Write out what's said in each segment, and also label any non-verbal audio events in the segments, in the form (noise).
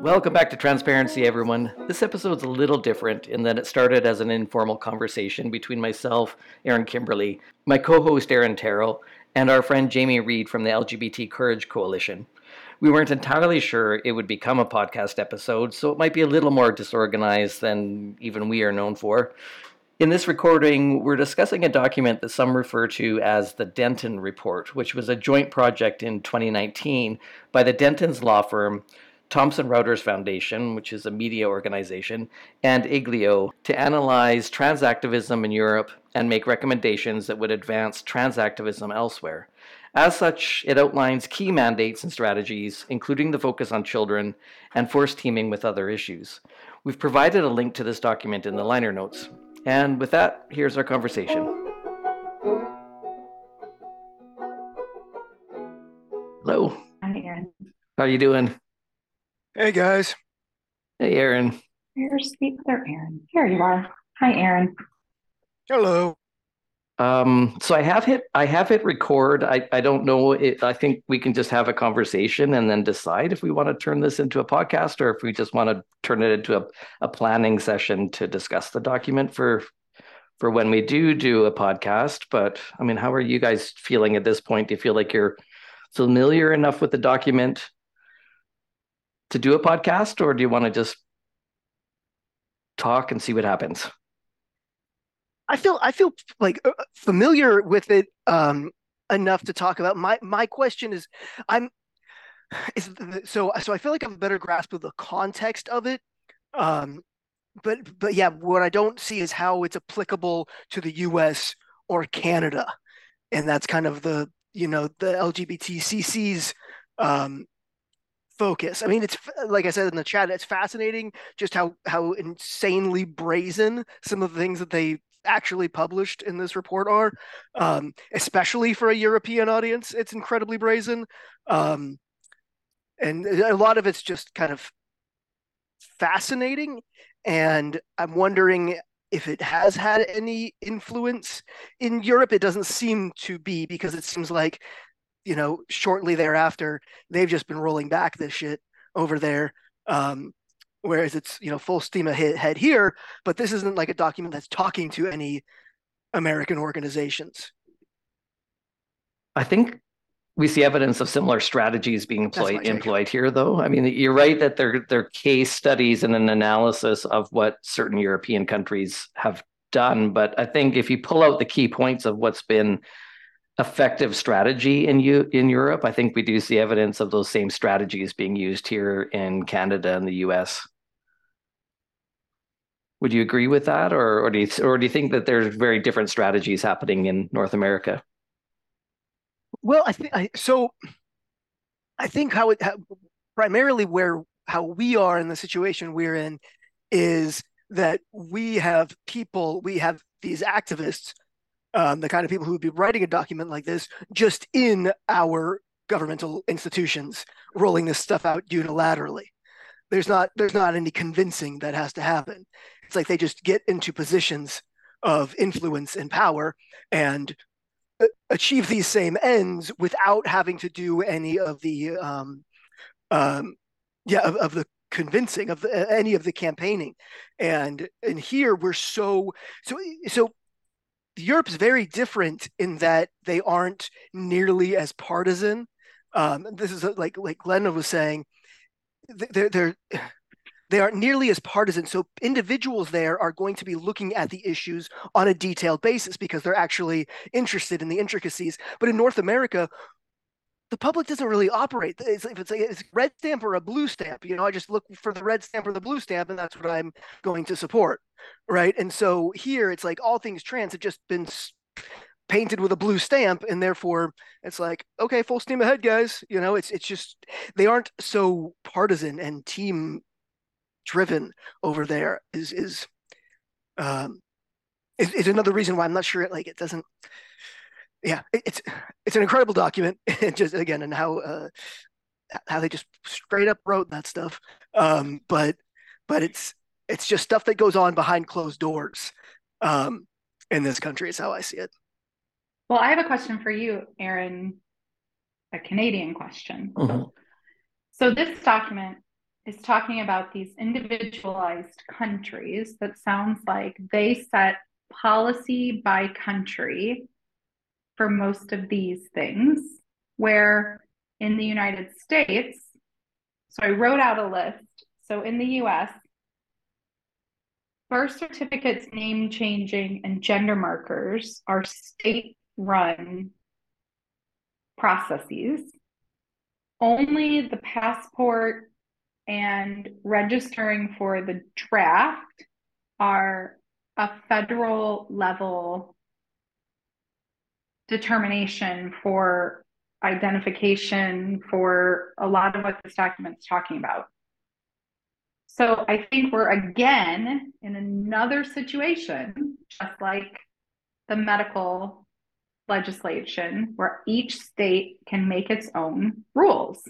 Welcome back to Transparency, everyone. This episode's a little different in that it started as an informal conversation between myself, Aaron Kimberly, my co host, Aaron Terrell, and our friend Jamie Reed from the LGBT Courage Coalition. We weren't entirely sure it would become a podcast episode, so it might be a little more disorganized than even we are known for. In this recording, we're discussing a document that some refer to as the Denton Report, which was a joint project in 2019 by the Denton's law firm, Thomson Reuters Foundation, which is a media organization, and IGLYO to analyze trans activism in Europe and make recommendations that would advance trans activism elsewhere. As such, it outlines key mandates and strategies, including the focus on children and forced teaming with other issues. We've provided a link to this document in the liner notes. And with that, here's our conversation. Hello. Hi, Aaron. How are you doing? Hey guys. Hey, Aaron. Where's the other Aaron? Here you are. Hi, Aaron. Hello. Um, so I have hit I have hit record. I, I don't know it, I think we can just have a conversation and then decide if we want to turn this into a podcast or if we just want to turn it into a, a planning session to discuss the document for for when we do do a podcast. But I mean, how are you guys feeling at this point? Do you feel like you're familiar enough with the document to do a podcast, or do you want to just talk and see what happens? I feel I feel like uh, familiar with it um, enough to talk about. My my question is, I'm is so so I feel like I have a better grasp of the context of it. Um, but but yeah, what I don't see is how it's applicable to the U.S. or Canada, and that's kind of the you know the LGBTCC's um, focus. I mean, it's like I said in the chat, it's fascinating just how how insanely brazen some of the things that they actually published in this report are, um, especially for a European audience. It's incredibly brazen, um, and a lot of it's just kind of fascinating. And I'm wondering if it has had any influence in Europe. It doesn't seem to be because it seems like you know, shortly thereafter, they've just been rolling back this shit over there. Um, whereas it's you know full steam ahead here, but this isn't like a document that's talking to any American organizations. I think we see evidence of similar strategies being employed employed here though i mean you're right that they're they're case studies and an analysis of what certain european countries have done but i think if you pull out the key points of what's been effective strategy in you in Europe. I think we do see evidence of those same strategies being used here in Canada and the US. Would you agree with that, or or do you or do you think that there's very different strategies happening in North America? Well, I think so. I think how it how, primarily where how we are in the situation we're in is that we have people, we have these activists um, the kind of people who would be writing a document like this just in our governmental institutions, rolling this stuff out unilaterally. There's not there's not any convincing that has to happen. It's like they just get into positions of influence and power and achieve these same ends without having to do any of the um, um, yeah of, of the convincing of the, any of the campaigning and and here we're so so so Europe's very different in that they aren't nearly as partisan. Um, this is like like Glenda was saying, they're they're they aren't nearly as partisan. So individuals there are going to be looking at the issues on a detailed basis because they're actually interested in the intricacies. But in North America, the public doesn't really operate. It's, if it's a it's red stamp or a blue stamp, you know, I just look for the red stamp or the blue stamp, and that's what I'm going to support, right? And so here, it's like all things trans have just been painted with a blue stamp, and therefore it's like, okay, full steam ahead, guys. You know, it's it's just they aren't so partisan and team driven over there is is um is, is another reason why I'm not sure it like it doesn't yeah it's it's an incredible document (laughs) and just again and how uh how they just straight up wrote that stuff um but but it's it's just stuff that goes on behind closed doors um in this country is how I see it. Well, I have a question for you, Aaron, a Canadian question. Mhm. So this document is talking about these individualized countries that sounds like they set policy by country for most of these things, where in the United States, so I wrote out a list. So in the US, birth certificates, name changing, and gender markers are state run processes. Only the passport and registering for the draft are a federal level determination for identification for a lot of what this document's talking about. So I think we're again in another situation, just like the medical legislation, where each state can make its own rules.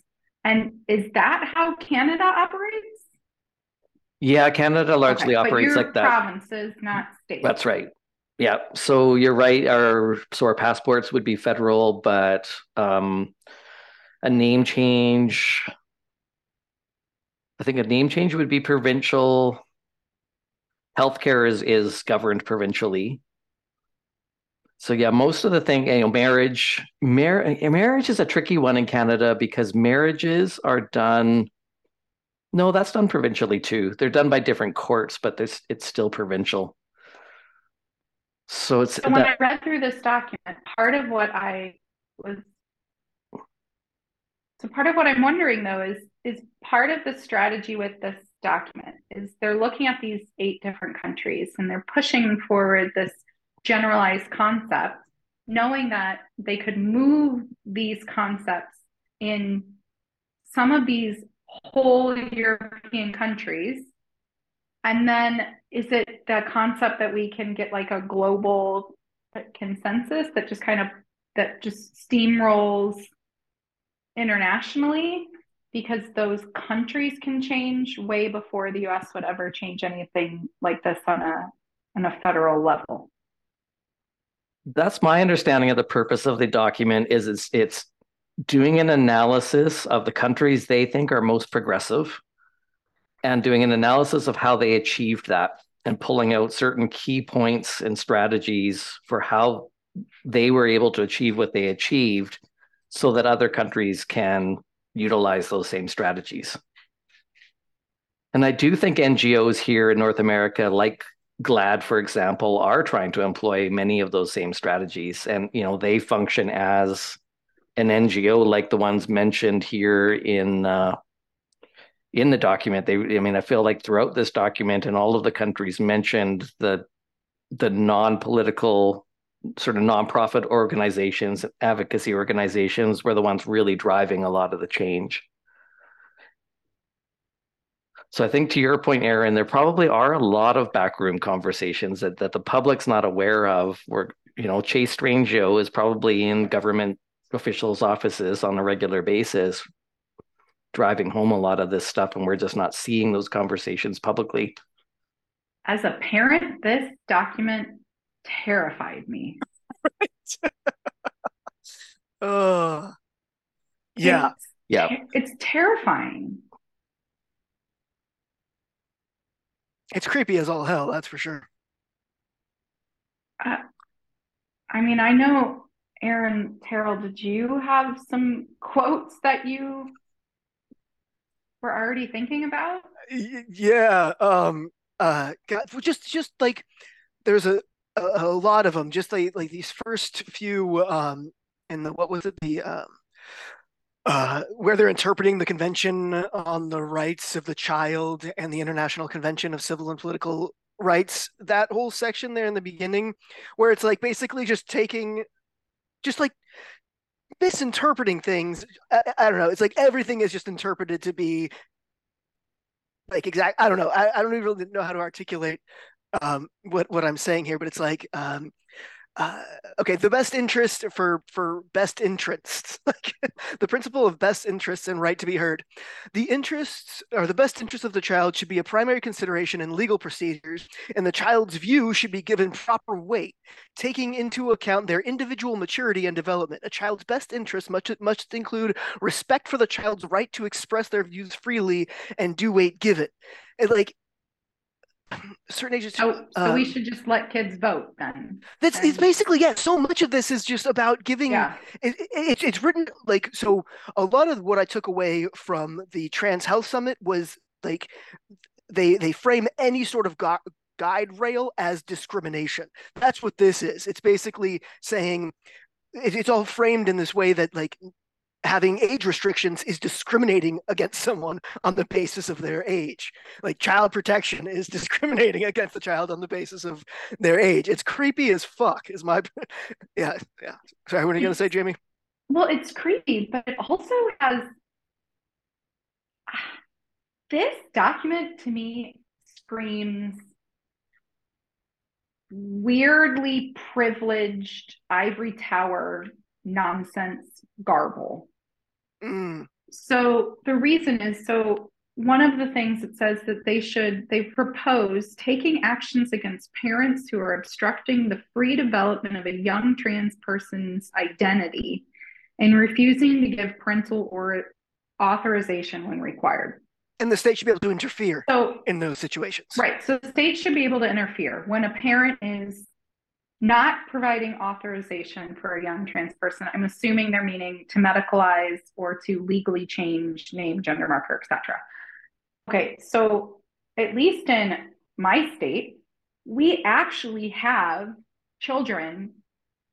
And is that how Canada operates? Yeah, Canada largely Okay, operates like that. Provinces, not states. That's right. Yeah. So you're right. Our so our passports would be federal, but um, a name change. I think a name change would be provincial. Healthcare is is governed provincially. So yeah, most of the thing, you know, marriage, mar- marriage is a tricky one in Canada because marriages are done. No, that's done provincially too. They're done by different courts, but it's still provincial. So it's So when that- I read through this document, part of what I was so part of what I'm wondering though is is part of the strategy with this document is they're looking at these eight different countries and they're pushing forward this generalized concept, knowing that they could move these concepts in some of these whole European countries. And then is it the concept that we can get like a global consensus that just kind of that just steamrolls internationally because those countries can change way before the US would ever change anything like this on a on a federal level. That's my understanding of the purpose of the document is it's it's doing an analysis of the countries they think are most progressive and doing an analysis of how they achieved that and pulling out certain key points and strategies for how they were able to achieve what they achieved so that other countries can utilize those same strategies. And I do think NGOs here in North America, like GLAAD, for example, are trying to employ many of those same strategies. And, you know, they function as an NGO like the ones mentioned here in uh, in the document. They, I mean, I feel like throughout this document and all of the countries mentioned the the non-political sort of nonprofit organizations, advocacy organizations were the ones really driving a lot of the change. So I think to your point, Aaron, there probably are a lot of backroom conversations that, that the public's not aware of. Where you know Chase Strangio is probably in government officials' offices on a regular basis, driving home a lot of this stuff, and we're just not seeing those conversations publicly. As a parent, this document terrified me. (laughs) Uh, yeah, It's, Yeah. it's terrifying. it's creepy as all hell, that's for sure. Uh, I mean, I know, Aaron Terrell, did you have some quotes that you were already thinking about? Yeah, um, uh, God, just just like there's a, a lot of them. Just like like these first few, um, in the what was it the um, uh, where they're interpreting the Convention on the Rights of the Child and the International Convention of Civil and Political Rights. That whole section there in the beginning, where it's like basically just taking, just like misinterpreting things. I, I don't know. It's like everything is just interpreted to be like exact. I don't know. I, I don't even really know how to articulate um, what what I'm saying here, but it's like um, uh, okay, the best interest for for best interests, (laughs) like the principle of best interests and right to be heard. The interests or the best interests of the child should be a primary consideration in legal procedures, and the child's view should be given proper weight, taking into account their individual maturity and development. A child's best interest must must include respect for the child's right to express their views freely and due weight given. And like certain ages. So, so um, we should just let kids vote then. That's and... it's basically yeah. So much of this is just about giving. Yeah. It, it, it's written like so. A lot of what I took away from the Trans Health Summit was like they they frame any sort of gu- guide rail as discrimination. That's what this is. It's basically saying it's all framed in this way that like having age restrictions is discriminating against someone on the basis of their age. Like child protection is (laughs) discriminating against the child on the basis of their age. It's creepy as fuck. Is my (laughs) yeah yeah. Sorry, what are you gonna say, Jamie? Well, it's creepy, but it also has (sighs) this document to me screams weirdly privileged ivory tower nonsense garble. Mm. So the reason is so one of the things it says that they should they propose taking actions against parents who are obstructing the free development of a young trans person's identity and refusing to give parental or authorization when required. And the state should be able to interfere so, in those situations. Right. So the state should be able to interfere when a parent is not providing authorization for a young trans person, I'm assuming they're meaning to medicalize or to legally change name, gender marker, etc. Okay, so at least in my state, we actually have children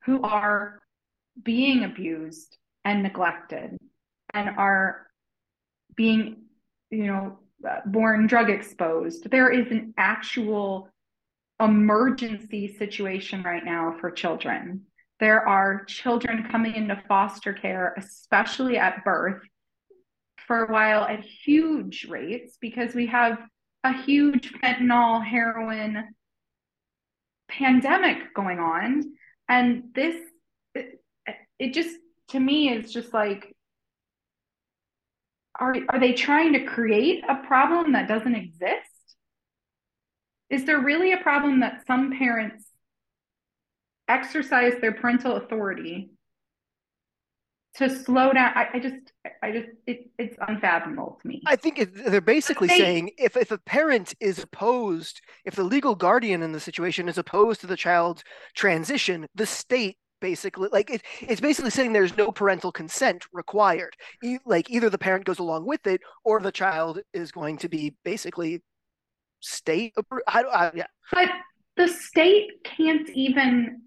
who are being abused and neglected and are being, you know, uh, born drug exposed. There is an actual emergency situation right now for children. There are children coming into foster care, especially at birth, for a while at huge rates because we have a huge fentanyl, heroin pandemic going on. And this, it, it just, to me, is just like, are, are they trying to create a problem that doesn't exist? Is there really a problem that some parents exercise their parental authority to slow down? I, I, just i just it, it's unfathomable to me. I think it, they're basically they, saying if, if a parent is opposed if the legal guardian in the situation is opposed to the child's transition the state basically like it, it's basically saying there's no parental consent required. E- like either the parent goes along with it or the child is going to be basically state I, I, yeah. But the state can't even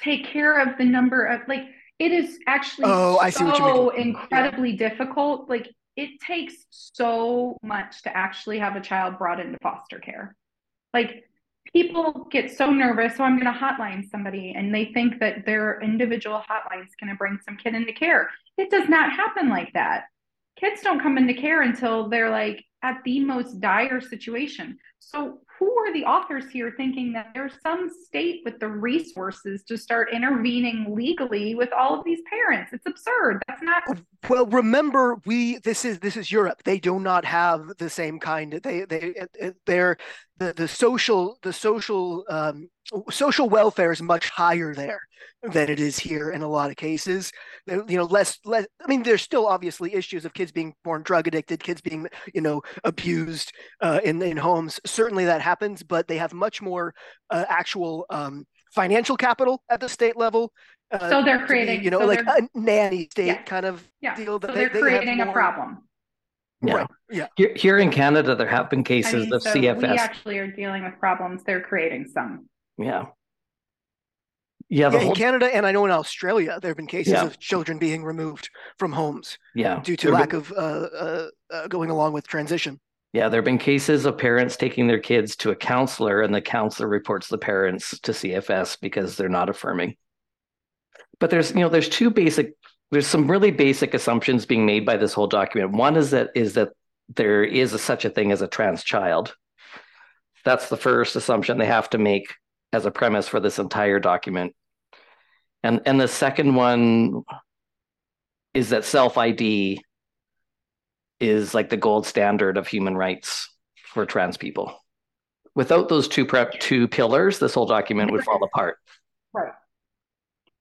take care of the number of like it is actually oh, I see what you mean. incredibly yeah. difficult. Like it takes so much to actually have a child brought into foster care. Like people get so nervous, so I'm going to hotline somebody and they think that their individual hotline is going to bring some kid into care. It does not happen like that. Kids don't come into care until they're like at the most dire situation. So, who are the authors here thinking that there's some state with the resources to start intervening legally with all of these parents? It's absurd. That's not. Well, remember, we this is this is Europe. They do not have the same kind. They they they're the the social the social um, social welfare is much higher there than it is here in a lot of cases. You know, less less. I mean, there's still obviously issues of kids being born drug addicted, kids being you know abused uh, in in homes. Certainly that happens, but they have much more uh, actual um, financial capital at the state level. Uh, so they're creating, be, you know, so like a nanny state yeah. kind of yeah. deal. That so they're they, creating a problem. Yeah. Right. Yeah. Here, here, in Canada, there have been cases I mean, of so CFS. We actually are dealing with problems. They're creating some. Yeah. Yeah, yeah whole... in Canada and I know in Australia there have been cases yeah. of children being removed from homes. Yeah. Due to lack been... of uh, uh, uh, going along with transition. Yeah, there have been cases of parents taking their kids to a counselor, and the counselor reports the parents to CFS because they're not affirming. But there's, you know, there's two basic, there's some really basic assumptions being made by this whole document. One is that is that there is a, such a thing as a trans child. That's the first assumption they have to make as a premise for this entire document. And and the second one is that self ID is like the gold standard of human rights for trans people. Without those two prep two pillars, this whole document would fall apart. Right.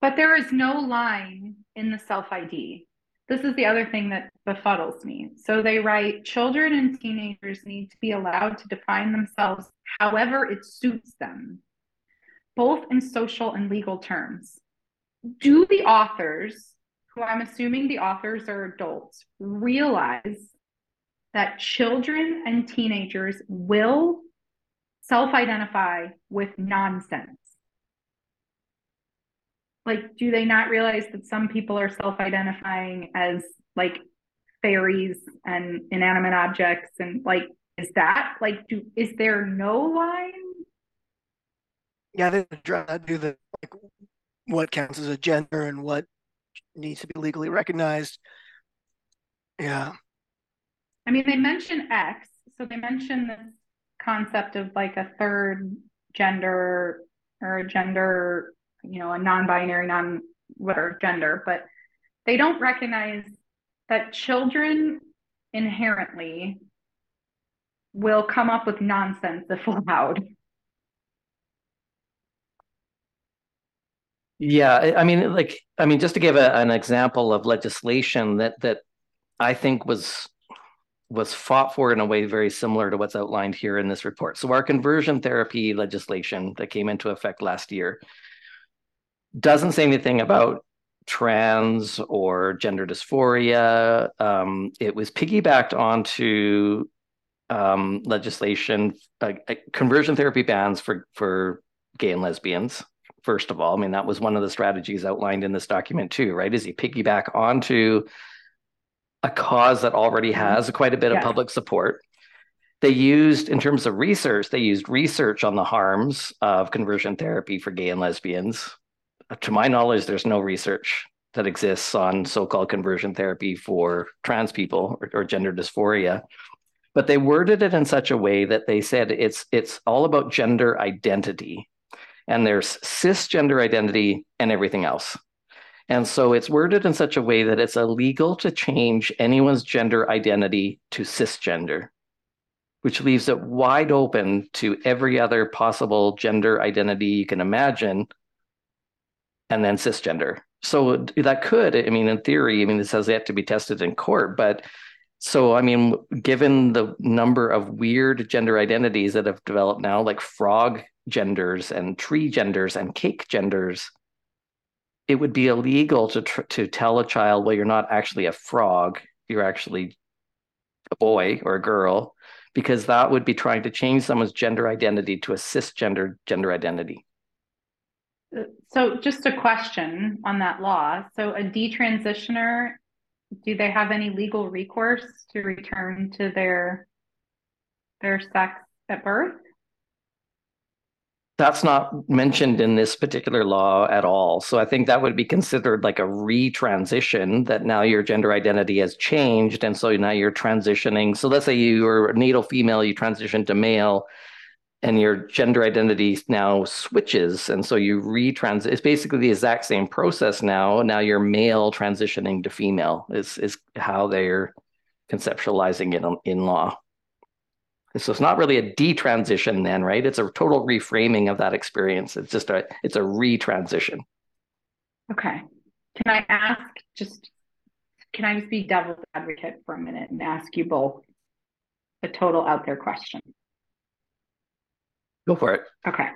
But there is no line in the self ID. This is the other thing that befuddles me. So they write children and teenagers need to be allowed to define themselves however it suits them, both in social and legal terms. Do the authors, who I'm assuming the authors are adults, realize that children and teenagers will self identify with nonsense? like do they not realize that some people are self-identifying as like fairies and inanimate objects and like is that like do is there no line yeah they do the like what counts as a gender and what needs to be legally recognized yeah i mean they mention x so they mention this concept of like a third gender or a gender you know, a non-binary, non whatever gender, but they don't recognize that children inherently will come up with nonsense if allowed. Yeah, I mean, like, I mean, just to give a, an example of legislation that that I think was was fought for in a way very similar to what's outlined here in this report. So, our conversion therapy legislation that came into effect last year doesn't say anything about trans or gender dysphoria. Um, it was piggybacked onto um, legislation, uh, uh, conversion therapy bans for for gay and lesbians. First of all, I mean that was one of the strategies outlined in this document too, right? Is you piggyback onto a cause that already mm-hmm. has quite a bit yeah. of public support. They used, in terms of research, they used research on the harms of conversion therapy for gay and lesbians to my knowledge, there's no research that exists on so-called conversion therapy for trans people or, or, gender dysphoria. But they worded it in such a way that they said it's it's all about gender identity. And there's cisgender identity and everything else. And so it's worded in such a way that it's illegal to change anyone's gender identity to cisgender, which leaves it wide open to every other possible gender identity you can imagine and then cisgender. So that could, I mean, in theory, I mean, this has yet to be tested in court, but so I mean, given the number of weird gender identities that have developed now, like frog genders and tree genders and cake genders, it would be illegal to tr- to tell a child, well, you're not actually a frog, you're actually a boy or a girl, because that would be trying to change someone's gender identity to a cisgender gender identity. So just a question on that law. So a detransitioner, do they have any legal recourse to return to their their sex at birth? That's not mentioned in this particular law at all. So I think that would be considered like a retransition that now your gender identity has changed. And so now you're transitioning. So let's say you were a natal female, you transition to male and your gender identity now switches and so you retrans it's basically the exact same process now now you're male transitioning to female is is how they're conceptualizing it in law so it's not really a detransition then right? It's a total reframing of that experience. It's just a it's a retransition. Okay. Can i ask just can i just be devil's advocate for a minute and ask you both a total out there question? Go for it. Okay.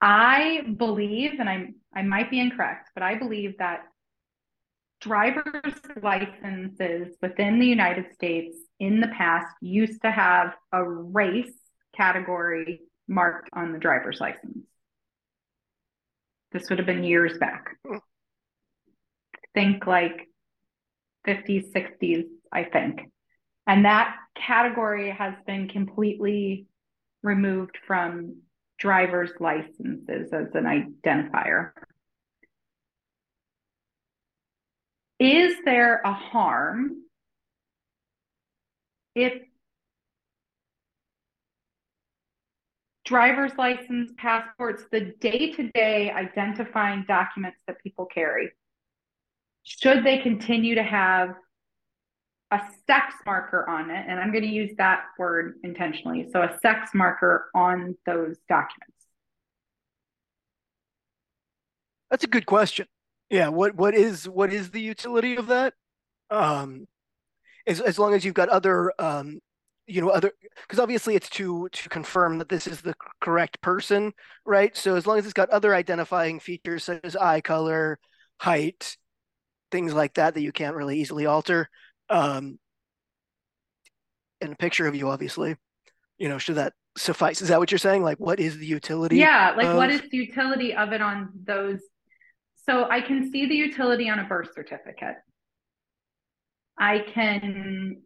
I believe, and I I might be incorrect, but I believe that driver's licenses within the United States in the past used to have a race category marked on the driver's license. This would have been years back. Think like 50s, 60s, I think. And that category has been completely removed from driver's licenses as an identifier. Is there a harm if driver's license, passports, the day to day identifying documents that people carry, should they continue to have a sex marker on it? And I'm going to use that word intentionally. So, a sex marker on those documents. That's a good question. Yeah, what what is what is the utility of that? Um, as as long as you've got other um, you know other because obviously it's to to confirm that this is the correct person right? So as long as it's got other identifying features such as eye color height things like that that you can't really easily alter um and a picture of you obviously you know should that suffice? Is that what you're saying? Like what is the utility yeah like of... what is the utility of it on those so i can see the utility on a birth certificate i can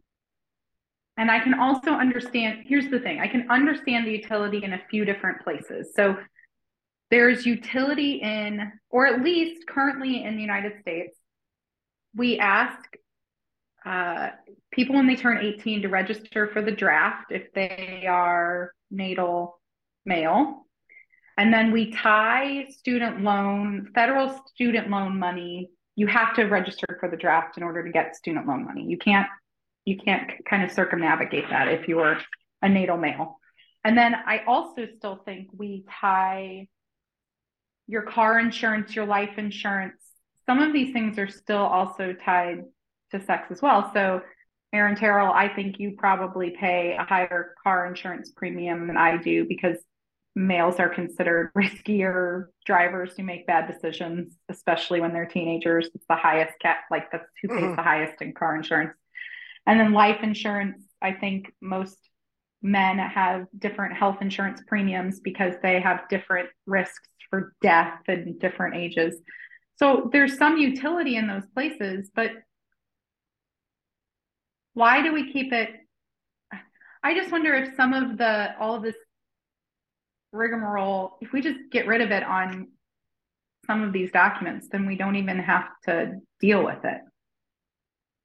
and I can also understand, here's the thing I can understand the utility in a few different places. So there's utility in, or at least currently in the United States, we ask uh, people when they turn 18 to register for the draft if they are natal male. And then we tie student loan, federal student loan money. You have to register for the draft in order to get student loan money. You can't you can't kind of circumnavigate that if you're a natal male. And then I also still think we tie your car insurance, your life insurance. Some of these things are still also tied to sex as well. So, Aaron Terrell, I think you probably pay a higher car insurance premium than I do because males are considered (laughs) riskier drivers who make bad decisions, especially when they're teenagers. It's the highest cat, like that's who pays mm-hmm. the highest in car insurance. And then life insurance, I think most men have different health insurance premiums because they have different risks for death and different ages. So there's some utility in those places, but why do we keep it? I just wonder if some of the all of this rigmarole, if we just get rid of it on some of these documents, then we don't even have to deal with it.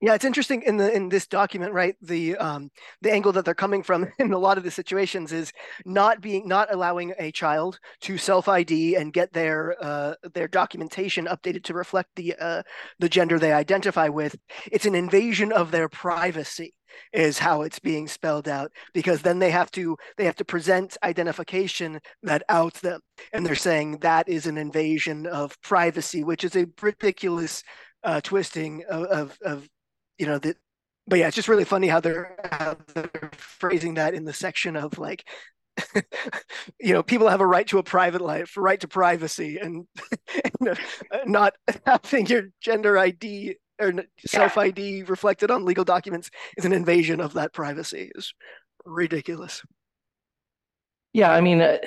Yeah, it's interesting in the in this document, right? The um, the angle that they're coming from (laughs) in a lot of the situations is not being not allowing a child to self ID and get their uh, their documentation updated to reflect the uh, the gender they identify with. It's an invasion of their privacy is how it's being spelled out because then they have to they have to present identification that outs them and they're saying that is an invasion of privacy which is a ridiculous uh, twisting of, of, of you know that but yeah it's just really funny how they're, how they're phrasing that in the section of like (laughs) you know people have a right to a private life right to privacy and, (laughs) and uh, not (laughs) having your gender id or self id reflected on legal documents is an invasion of that privacy. Is ridiculous. Yeah i mean uh,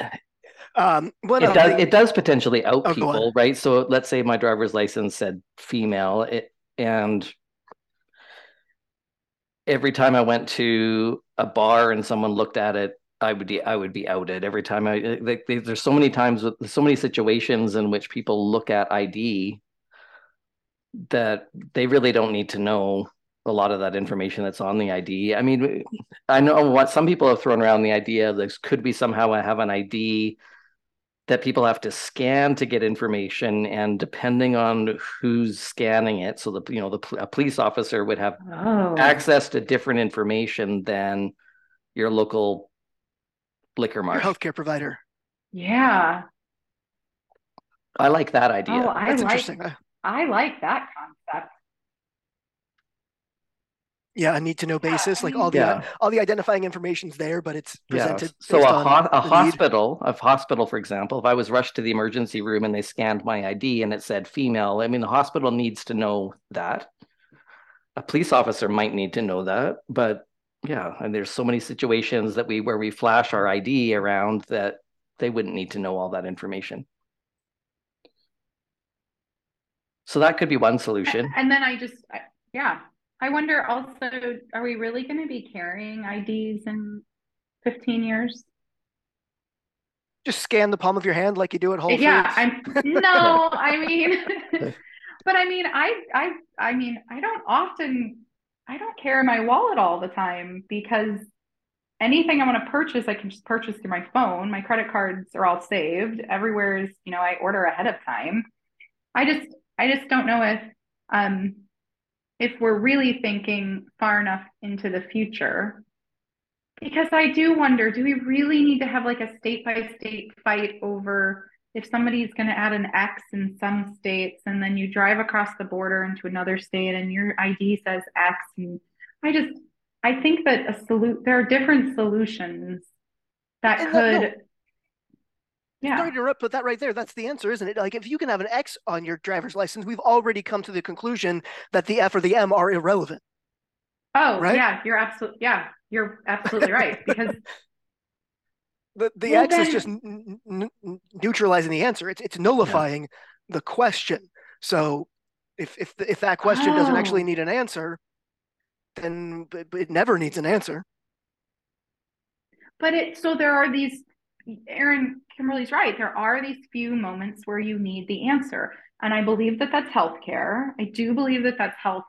um, it does it does potentially out oh, people right? So let's say my driver's license said female it, and every time I went to a bar and someone looked at it, I would be I would be outed every time. I they, there's so many times with so many situations in which people look at ID that they really don't need to know a lot of that information that's on the ID. I mean, I know what some people have thrown around the idea this could be somehow I have an ID that people have to scan to get information and depending on who's scanning it so the you know the a police officer would have oh. access to different information than your local liquor mart healthcare provider. Yeah. I like that idea. Oh, I that's like, interesting. I like that concept yeah a need to know basis like all the yeah. all the identifying information's there but it's presented yeah. so a, ho- a hospital a hospital for example if i was rushed to the emergency room and they scanned my id and it said female i mean the hospital needs to know that a police officer might need to know that but yeah and there's so many situations that we where we flash our id around that they wouldn't need to know all that information so that could be one solution and then i just yeah I wonder also, are we really going to be carrying IDs in 15 years? Just scan the palm of your hand like you do at Whole Foods. Yeah, I'm (laughs) no, I mean, (laughs) but I mean, I, I, I mean, I don't often I don't carry my wallet all the time because anything I want to purchase, I can just purchase through my phone. My credit cards are all saved. Everywhere is, you know, I order ahead of time. I just, I just don't know if, um, if we're really thinking far enough into the future. Because I do wonder, do we really need to have like a state by state fight over if somebody's going to add an X in some states and then you drive across the border into another state and your ID says X and I just I think that a salute there are different solutions that and could. Yeah. Sorry to interrupt, but that right there, that's the answer, isn't it? Like, if you can have an X on your driver's license, we've already come to the conclusion that the F or the M are irrelevant. Oh, right? yeah, you're absolutely, yeah, you're absolutely right. Because (laughs) the, the well, X then... is just n- n- neutralizing the answer. It's it's nullifying yeah. the question. So if if if that question oh. doesn't actually need an answer, then it, it never needs an answer. But it so there are these. Aaron Kimberly's right. There are these few moments where you need the answer, and I believe that that's healthcare. I do believe that that's health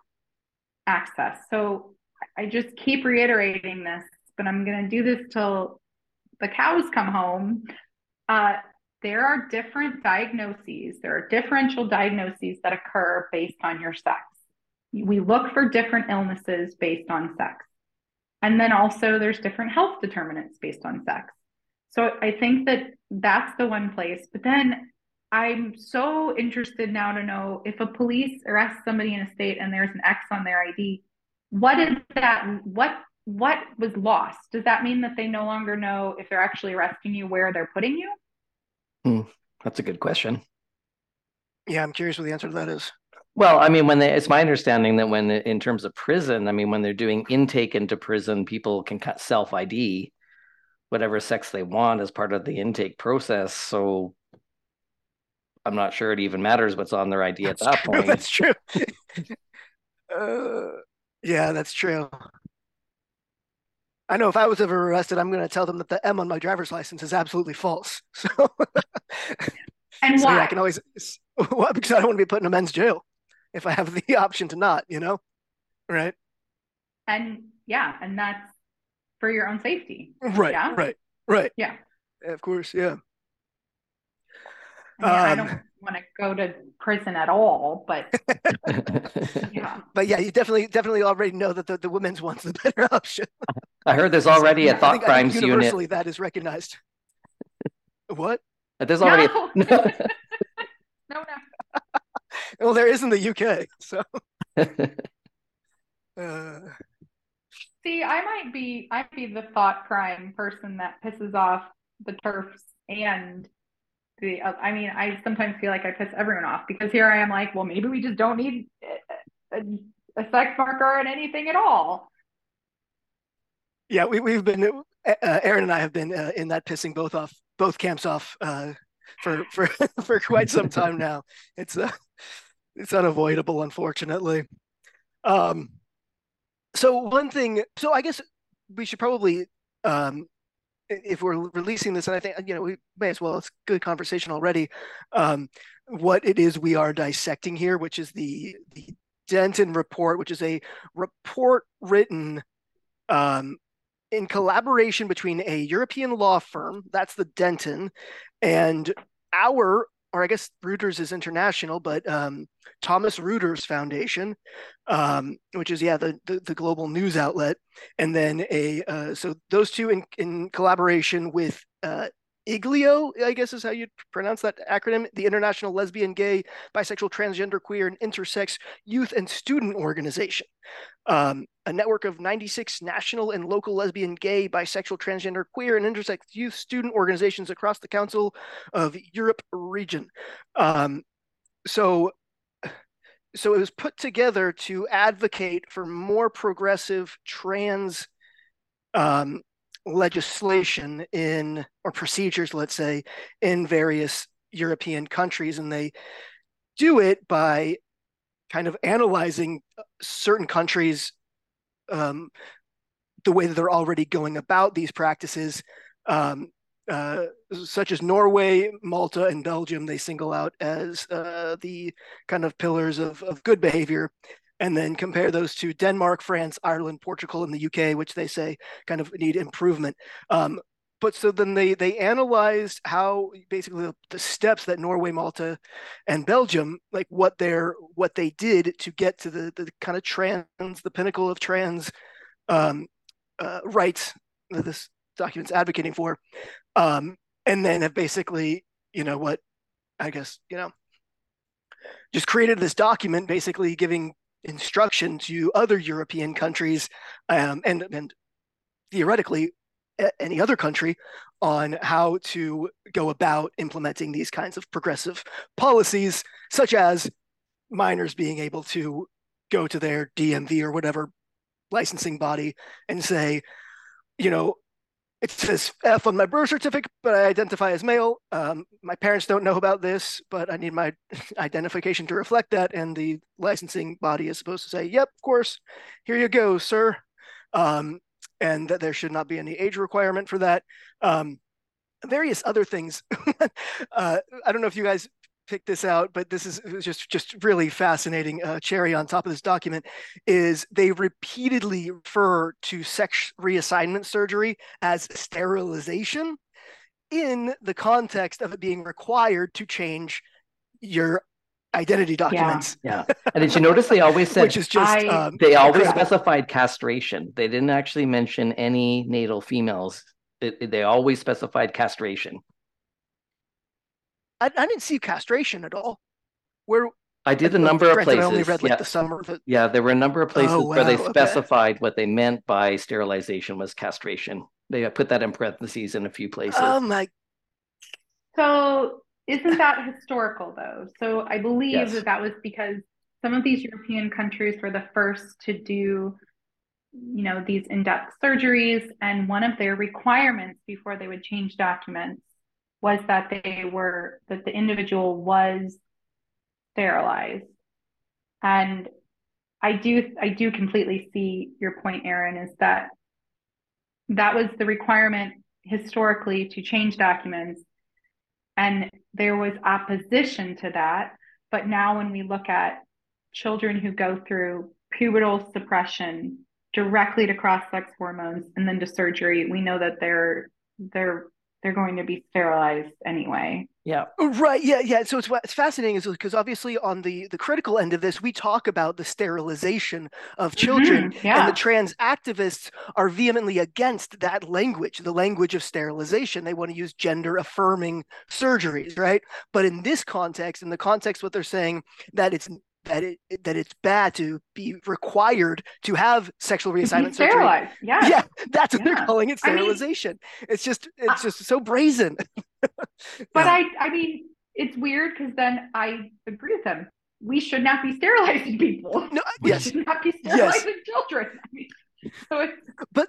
access. So I just keep reiterating this, but I'm going to do this till the cows come home, uh, there are different diagnoses. There are differential diagnoses that occur based on your sex. We look for different illnesses based on sex. And then also there's different health determinants based on sex. So I think that that's the one place. But then I'm so interested now to know if a police arrests somebody in a state and there's an X on their ID, what is that? What what was lost? Does that mean that they no longer know if they're actually arresting you where they're putting you? Hmm, that's a good question. Yeah, I'm curious what the answer to that is. Well, I mean, when they, it's my understanding that when in terms of prison, I mean, when they're doing intake into prison, people can cut self ID whatever sex they want as part of the intake process. So I'm not sure it even matters what's on their ID that's at that true, (laughs) point. That's true. (laughs) uh, yeah, that's true. I know if I was ever arrested, I'm going to tell them that the M on my driver's license is absolutely false. (laughs) So, and so why? Yeah, I can always well, because I don't want to be put in a men's jail if I have the option to not, you know, right? And yeah, and that's for your own safety. Right. Yeah? Right. Right. Yeah. Of course. Yeah. I, mean, um, I don't want to go to prison at all, but (laughs) yeah. But yeah, you definitely definitely already know that the, the women's one's the better (laughs) option. I heard there's already so, a thought I think, crimes I think universally unit. that is recognized. what? There's already no. A... (laughs) no, no. well, there is in the UK, so. uh... See, I might be I be the thought crime person that pisses off the turfs and the uh, I mean, I sometimes feel like I piss everyone off because here I am like, well, maybe we just don't need a, a sex marker and anything at all. Yeah, we we've been uh, Aaron and I have been uh, in that pissing both off both camps off uh, for for (laughs) for quite some time now. It's uh, it's unavoidable, unfortunately. Um, so one thing, so I guess we should probably um, if we're releasing this, and I think you know we may as well. It's good conversation already. Um, what it is we are dissecting here, which is the the Denton report, which is a report written um, in collaboration between a European law firm, that's the Denton, and our, or I guess Reuters is international, but um, Thomas Reuters Foundation, um, which is yeah the, the, the global news outlet, and then a uh, so those two in in collaboration with uh, IGLYO, I guess is how you pronounce that acronym, the International Lesbian, Gay, Bisexual, Transgender, Queer, and Intersex Youth and Student Organization, um, a network of 96 national and local lesbian, gay, bisexual, transgender, queer, and intersex youth student organizations across the Council of Europe region. Um, so (sighs) so it was put together to advocate for more progressive trans um, legislation in or procedures, let's say, in various European countries, and they do it by kind of analyzing certain countries um, the way that they're already going about these practices um, uh, such as Norway, Malta, and Belgium, they single out as uh, the kind of pillars of, of good behavior. And then compare those to Denmark, France, Ireland, Portugal, and the UK, which they say kind of need improvement. Um, but so then they they analyzed how basically the, the, steps that Norway, Malta, and Belgium like what their what they did to get to the the kind of trans the pinnacle of trans um, uh, rights that this document's advocating for, um, and then have basically you know what I guess you know just created this document basically giving instruction to other European countries um, and and theoretically any other country on how to go about implementing these kinds of progressive policies, such as minors being able to go to their DMV or whatever licensing body and say, you know, it says F on my birth certificate, but I identify as male. Um, my parents don't know about this, but I need my (laughs) identification to reflect that. And the licensing body is supposed to say, yep, of course, here you go, sir. Um, and that there should not be any age requirement for that. Um, various other things. (laughs) uh, I don't know if you guys picked this out, but this is just just really fascinating. Uh, cherry on top of this document is they repeatedly refer to sex reassignment surgery as sterilization in the context of it being required to change your identity documents. Yeah. yeah. And did you notice they always (laughs) said which is just I, um, they always crap. specified castration. They didn't actually mention any natal females. It, it, they always specified castration. I, I, didn't see castration at all. Where I did a number of places. I only read like yeah. the summer. Yeah, there were a number of places oh, wow. where they specified okay. what they meant by sterilization was castration. They put that in parentheses in a few places. Oh my. So isn't that historical though? So I believe yes. that that was because some of these European countries were the first to do, you know, these in-depth surgeries, and one of their requirements before they would change documents was that they were that the individual was sterilized. And I do I do completely see your point, Aaron, is that that was the requirement historically to change documents and there was opposition to that. But now, when we look at children who go through pubertal suppression directly to cross sex hormones and then to surgery, we know that they're they're they're going to be sterilized anyway. Yeah. Right. Yeah. Yeah. So it's it's fascinating is because obviously on the the critical end of this, we talk about the sterilization of mm-hmm. children, mm-hmm. yeah. and the trans activists are vehemently against that language, the language of sterilization. They want to use gender affirming surgeries, right? But in this context, in the context, what they're saying that it's that it that it's bad to be required to have sexual reassignment surgery. Yeah, yeah, that's what yeah. they're calling it sterilization. I mean, it's just it's just so brazen. (laughs) but yeah. I I mean it's weird because then I agree with them. We should not be sterilizing people. (laughs) No, we yes. should not be sterilizing yes. children. (laughs) I mean, so it's but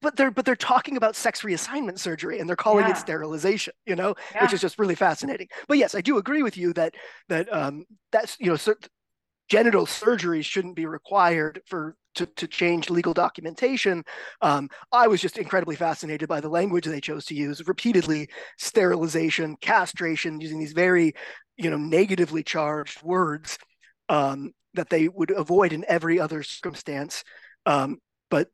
but they're but they're talking about sex reassignment surgery and they're calling yeah. it sterilization you know yeah. which is just really fascinating but yes i do agree with you that that um that's you know genital surgery shouldn't be required for to, to change legal documentation. Um, I was just incredibly fascinated by the language they chose to use repeatedly sterilization, castration, using these very, you know, negatively charged words um, that they would avoid in every other circumstance. Um, but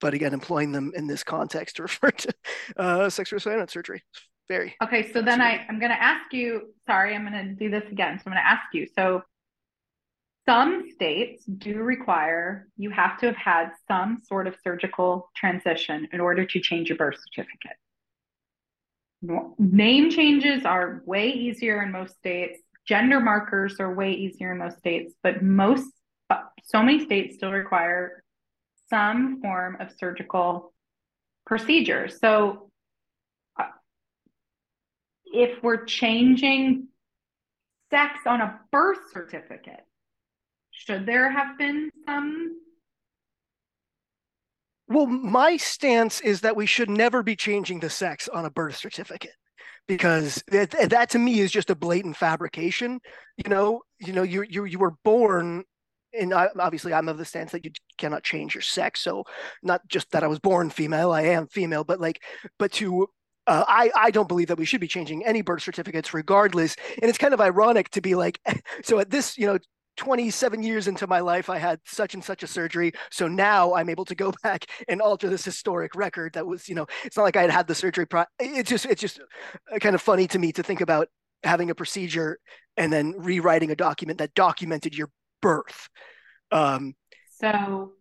but again, employing them in this context to (laughs) refer to uh, sexual reassignment surgery. Very okay. So then I, I'm going to ask you. Sorry, I'm going to do this again. So I'm going to ask you. So some states do require you have to have had some sort of surgical transition in order to change your birth certificate. Name changes are way easier in most states. Gender markers are way easier in most states, but most, so many states still require some form of surgical procedure. So uh, if we're changing sex on a birth certificate, should there have been some? Well, my stance is that we should never be changing the sex on a birth certificate because that, that to me is just a blatant fabrication. You know, you know, you you you were born and I, obviously I'm of the stance that you cannot change your sex. So not just that I was born female, I am female, but like, but to uh, I, I don't believe that we should be changing any birth certificates regardless. And it's kind of ironic to be like, (laughs) so at this, you know, 27 years into my life, I had such and such a surgery. So now I'm able to go (laughs) back and alter this historic record that was, you know, it's not like I had had the surgery. Pro- it's just, it's just kind of funny to me to think about having a procedure and then rewriting a document that documented your birth. Um, so,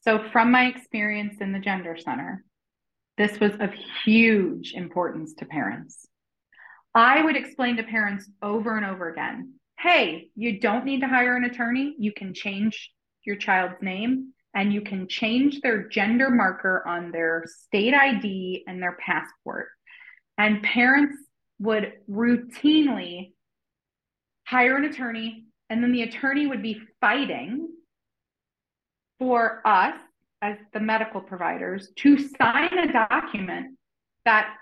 so from my experience in the gender center, this was of huge importance to parents. I would explain to parents over and over again hey, you don't need to hire an attorney. You can change your child's name and you can change their gender marker on their state ID and their passport. And parents would routinely hire an attorney, and then the attorney would be fighting for us as the medical providers to sign a document that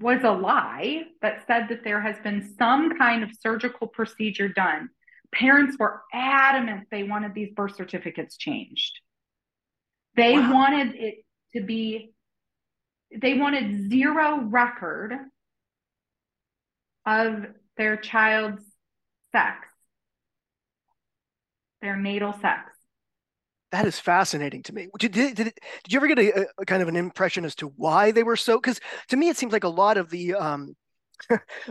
was a lie that said that there has been some kind of surgical procedure done. Parents were adamant they wanted these birth certificates changed. They wow. wanted it to be, they wanted zero record of their child's sex, their natal sex. That is fascinating to me. Did, did, did, did you ever get a, a, kind of an impression as to why they were so? Because to me, it seems like a lot of the um, (laughs)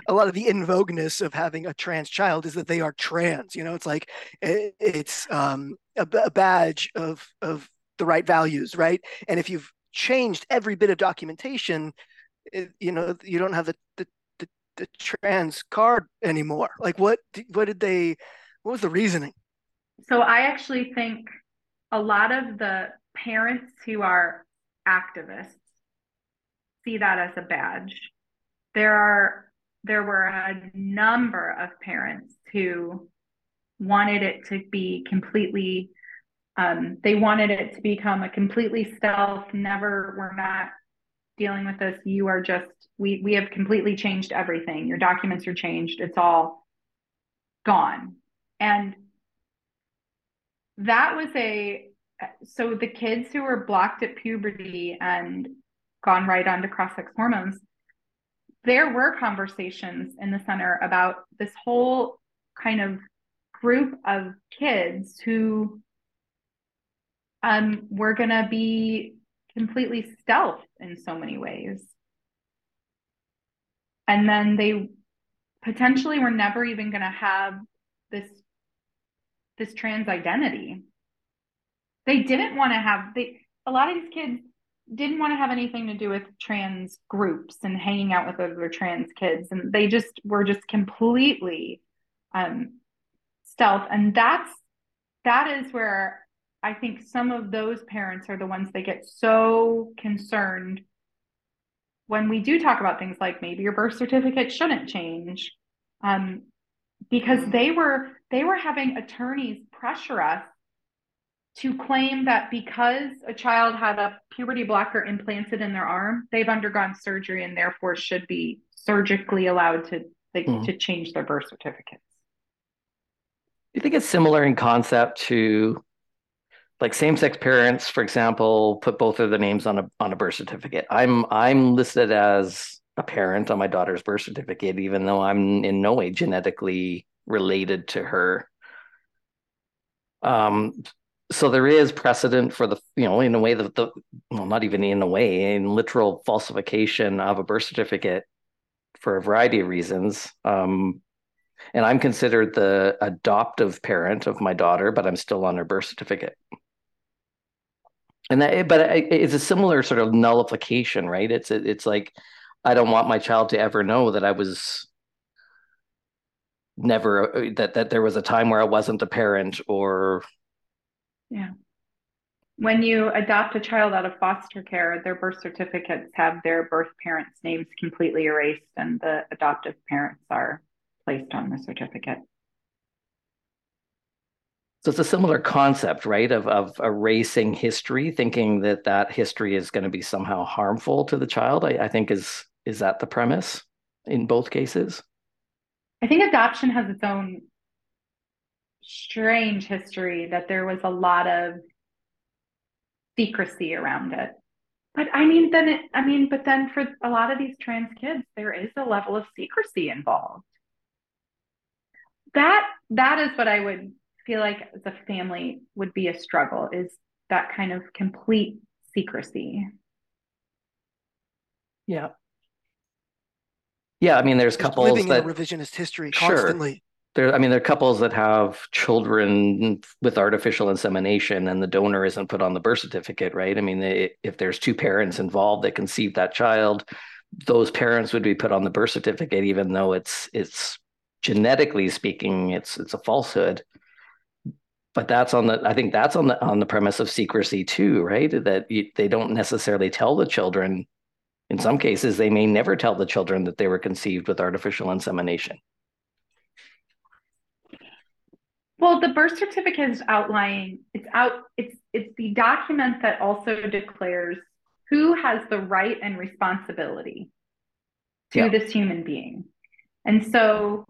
a lot of the in vogueness of having a trans child is that they are trans. You know, it's like it, it's um, a, a badge of of the right values, right? And if you've changed every bit of documentation, it, you know, you don't have the, the the, the trans card anymore. Like, what what did they? What was the reasoning? So I actually think a lot of the parents who are activists see that as a badge. There are there were a number of parents who wanted it to be completely um, they wanted it to become a completely stealth never we're not dealing with this you are just we we have completely changed everything. Your documents are changed. It's all gone. And that was a so the kids who were blocked at puberty and gone right on to cross-sex hormones there were conversations in the center about this whole kind of group of kids who um, were going to be completely stealth in so many ways. And then they potentially were never even going to have this this trans identity. They didn't want to have they a lot of these kids didn't want to have anything to do with trans groups and hanging out with other trans kids and they just were just completely um stealth and that's that is where i think some of those parents are the ones that get so concerned when we do talk about things like maybe your birth certificate shouldn't change um, because they were they were having attorneys pressure us to claim that because a child had a puberty blocker implanted in their arm, they've undergone surgery and therefore should be surgically allowed to mm. to change their birth certificates. Do you think it's similar in concept to like same-sex parents, for example, put both of their names on a on a birth certificate? I'm I'm listed as a parent on my daughter's birth certificate, even though I'm in no way genetically related to her. Um, so there is precedent for the you know in a way that the well not even in a way in literal falsification of a birth certificate for a variety of reasons. Um, and i'm considered the adoptive parent of my daughter but i'm still on her birth certificate. And that but it's a similar sort of nullification right? It's it's like i don't want my child to ever know that i was never uh, that that there was a time where i wasn't a parent or yeah. When you adopt a child out of foster care, their birth certificates have their birth parents' names completely erased and the adoptive parents are placed on the certificate. So it's a similar concept, right? Of of erasing history, thinking that that history is going to be somehow harmful to the child. I, I think is is that the premise in both cases? I think adoption has its own strange history that there was a lot of secrecy around it. But I mean, then it, I mean, but then for a lot of these trans kids, there is a level of secrecy involved. that that is what I would feel like as a family would be a struggle is that kind of complete secrecy. Yeah. Yeah, I mean, there's Just couples living that in a revisionist history Sure. constantly. there. I mean, there are couples that have children with artificial insemination, and the donor isn't put on the birth certificate, right? I mean, they, if there's two parents involved that conceived that child, those parents would be put on the birth certificate, even though it's it's genetically speaking, it's it's a falsehood. But that's on the. I think that's on the on the premise of secrecy too, right? That you, they don't necessarily tell the children. In some cases, they may never tell the children that they were conceived with artificial insemination. Well, the birth certificate is outlining it's out it's it's the document that also declares who has the right and responsibility to Yeah. this human being. And so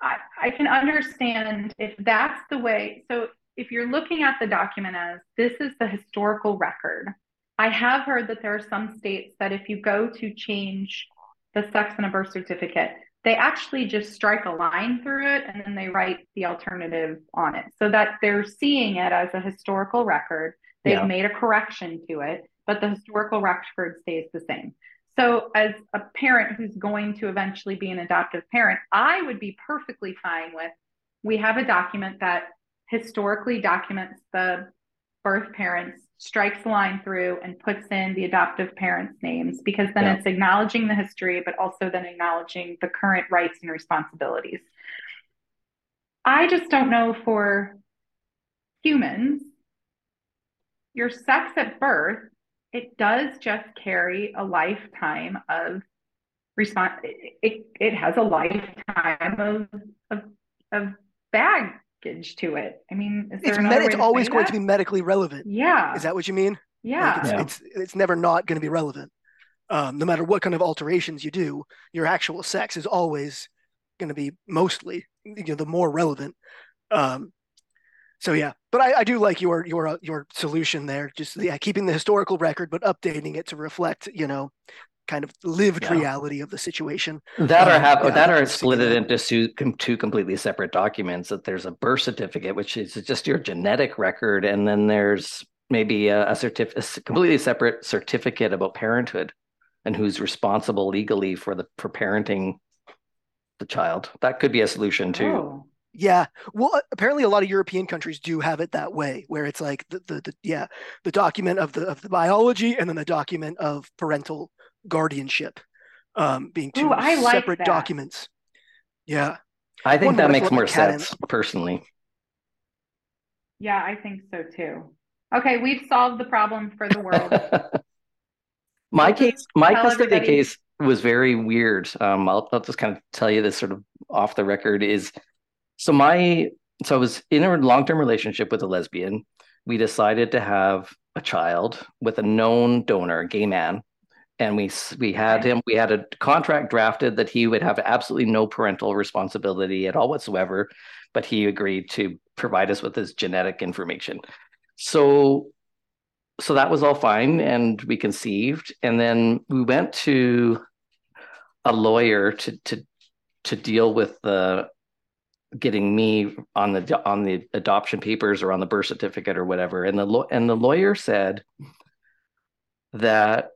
I, I can understand if that's the way. So if you're looking at the document as this is the historical record, I have heard that there are some states that if you go to change the sex in a birth certificate, they actually just strike a line through it and then they write the alternative on it so that they're seeing it as a historical record. They've Yeah. made a correction to it, but the historical record stays the same. So, as a parent who's going to eventually be an adoptive parent, I would be perfectly fine with we have a document that historically documents the birth parents, strikes a line through, and puts in the adoptive parents' names because then Yeah. it's acknowledging the history, but also then acknowledging the current rights and responsibilities. I just don't know for humans, your sex at birth, it does just carry a lifetime of response. It, it, it has a lifetime of, of, of baggage to it. I mean, is there It's med- way it's to always say going that? to be medically relevant. Yeah. Is that what you mean? Like, yeah. it's, Yeah. it's it's never not going to be relevant. Um, no matter what kind of alterations you do, your actual sex is always going to be mostly you know the more relevant. Um, so yeah, but I, I do like your your uh, your solution there. Just yeah, keeping the historical record, but updating it to reflect you know kind of lived Yeah. reality of the situation. That or Um, have yeah, that I or split it into two, completely separate documents. That there's a birth certificate, which is just your genetic record, and then there's maybe a, a certif- a s- completely separate certificate about parenthood and who's responsible legally for the for parenting the child. That could be a solution too. Oh. Yeah, well, apparently a lot of European countries do have it that way, where it's like the, the, the yeah the document of the of the biology and then the document of parental guardianship, um, being two Ooh, I like separate that. documents. Yeah, I think One that makes more the cat in. sense personally. Yeah, I think so too. Okay, we've solved the problem for the world. (laughs) my case, my tell custody everybody- case was very weird. Um, I'll, I'll just kind of tell you this sort of off the record is so my so I was in a long-term relationship with a lesbian. We decided to have a child with a known donor, a gay man, and we we had him. We had a contract drafted that he would have absolutely no parental responsibility at all whatsoever, but he agreed to provide us with his genetic information. So so that was all fine and we conceived and then we went to a lawyer to to to deal with the getting me on the on the adoption papers or on the birth certificate or whatever and the law and the lawyer said that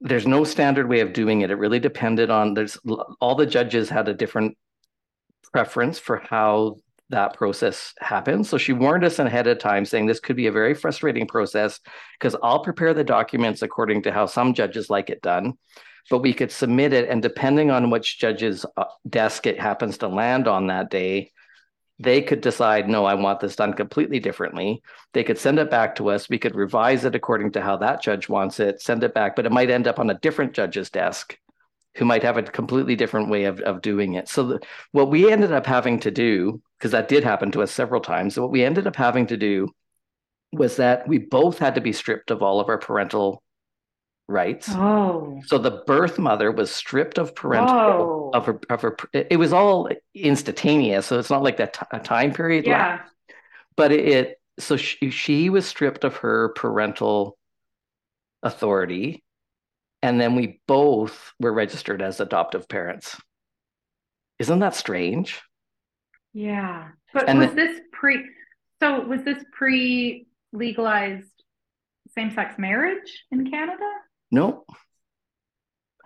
there's no standard way of doing it it really depended on there's all the judges had a different preference for how that process happens. So she warned us ahead of time saying this could be a very frustrating process because I'll prepare the documents according to how some judges like it done, but we could submit it and depending on which judge's uh, desk it happens to land on that day, they could decide, no, I want this done completely differently. They could send it back to us. We could revise it according to how that judge wants it, send it back, but it might end up on a different judge's desk who might have a completely different way of, of doing it. So the, what we ended up having to do, because that did happen to us several times, what we ended up having to do was that we both had to be stripped of all of our parental rights. Oh. So the birth mother was stripped of parental Whoa. of her of her. It was all instantaneous, so it's not like that t- time period. left Yeah. but it so she, she was stripped of her parental authority and then we both were registered as adoptive parents isn't that strange Yeah. But And was the- this pre so was this pre legalized same-sex marriage in Canada? No,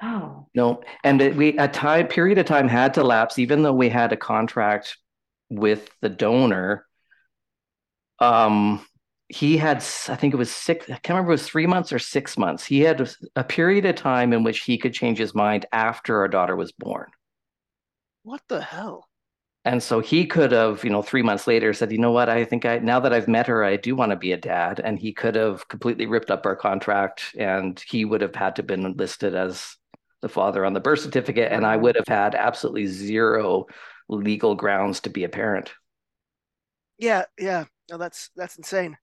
Oh. no. And it- we a time period of time had to lapse, even though we had a contract with the donor. Um, he had, I think it was six, I can't remember if it was three months or six months. He had a, a period of time in which he could change his mind after our daughter was born. What the hell? And so he could have, you know, three months later said, you know what, I think I, now that I've met her, I do want to be a dad. And he could have completely ripped up our contract and he would have had to been listed as the father on the birth certificate. And I would have had absolutely zero legal grounds to be a parent. Yeah, yeah. No, that's that's insane.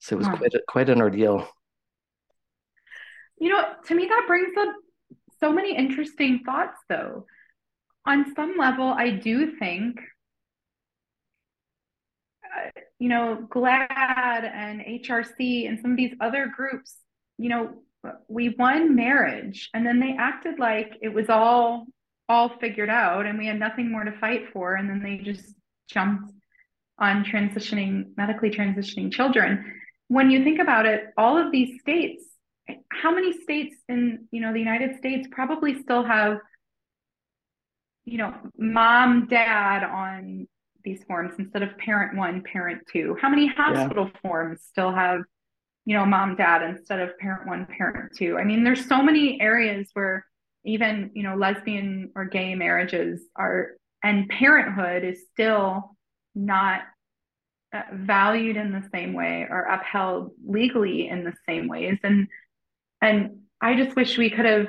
So it was Huh. quite, a, quite an ordeal. You know, to me, that brings up so many interesting thoughts, though. On some level, I do think, uh, you know, GLAAD and HRC and some of these other groups, you know, we won marriage and then they acted like it was all all figured out and we had nothing more to fight for and then they just jumped on transitioning medically transitioning children. When you think about it all of these states how many states in you know the united states probably still have you know mom dad on these forms instead of parent one parent two. How many hospital forms still have you know mom dad instead of parent one parent two? I mean there's so many areas where even you know lesbian or gay marriages are and parenthood is still not uh, valued in the same way or upheld legally in the same ways. And and i just wish we could have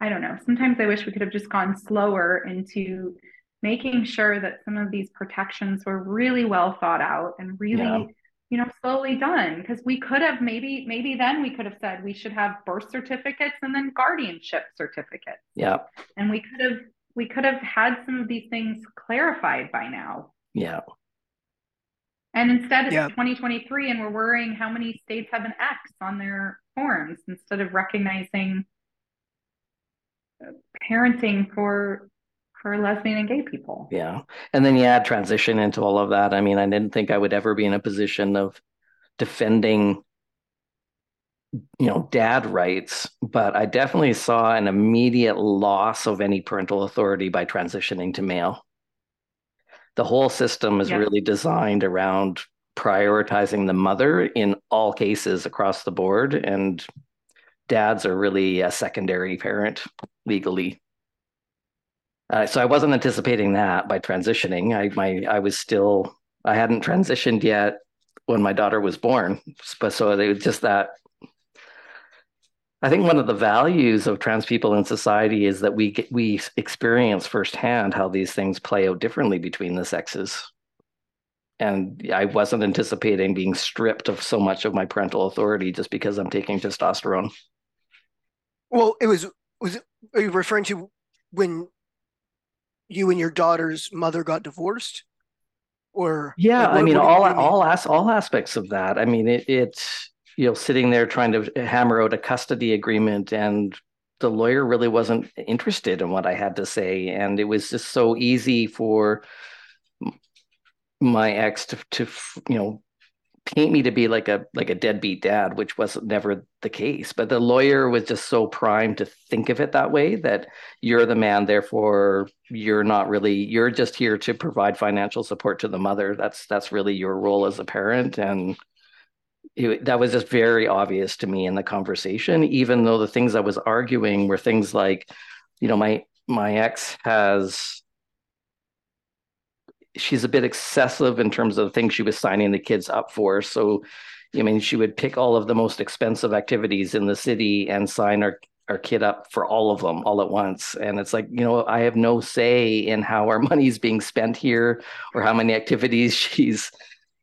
i don't know sometimes i wish we could have just gone slower into making sure that some of these protections were really well thought out and really Yeah. you know slowly done because we could have maybe maybe then we could have said we should have birth certificates and then guardianship certificates Yeah. and we could have we could have had some of these things clarified by now Yeah. and instead it's Yeah. 2023 and we're worrying how many states have an x on their forms instead of recognizing parenting for for lesbian and gay people Yeah. And then you add transition into all of that. I mean, I didn't think I would ever be in a position of defending, you know, dad rights, but I definitely saw an immediate loss of any parental authority by transitioning to male. The whole system is Yeah. really designed around prioritizing the mother in all cases across the board, and dads are really a secondary parent legally. Uh, so I wasn't anticipating that by transitioning. I my I was still I hadn't transitioned yet when my daughter was born. But so it was just that. I think one of the values of trans people in society is that we get, we experience firsthand how these things play out differently between the sexes. And I wasn't anticipating being stripped of so much of my parental authority just because I'm taking testosterone. Well, it was was it, are you referring to when you and your daughter's mother got divorced? Or Yeah, like, I mean, all all as all aspects of that. I mean, it it's you know sitting there trying to hammer out a custody agreement, and the lawyer really wasn't interested in what I had to say, and it was just so easy for my ex to to you know paint me to be like a like a deadbeat dad, which was never the case. But the lawyer was just so primed to think of it that way that you're the man, therefore you're not really you're just here to provide financial support to the mother. That's that's really your role as a parent, and it, that was just very obvious to me in the conversation. Even though the things I was arguing were things like, you know, my my ex has she's a bit excessive in terms of the things she was signing the kids up for. So, I mean, she would pick all of the most expensive activities in the city and sign our our kid up for all of them all at once. And it's like, you know, I have no say in how our (laughs) money is being spent here or how many activities (laughs) she's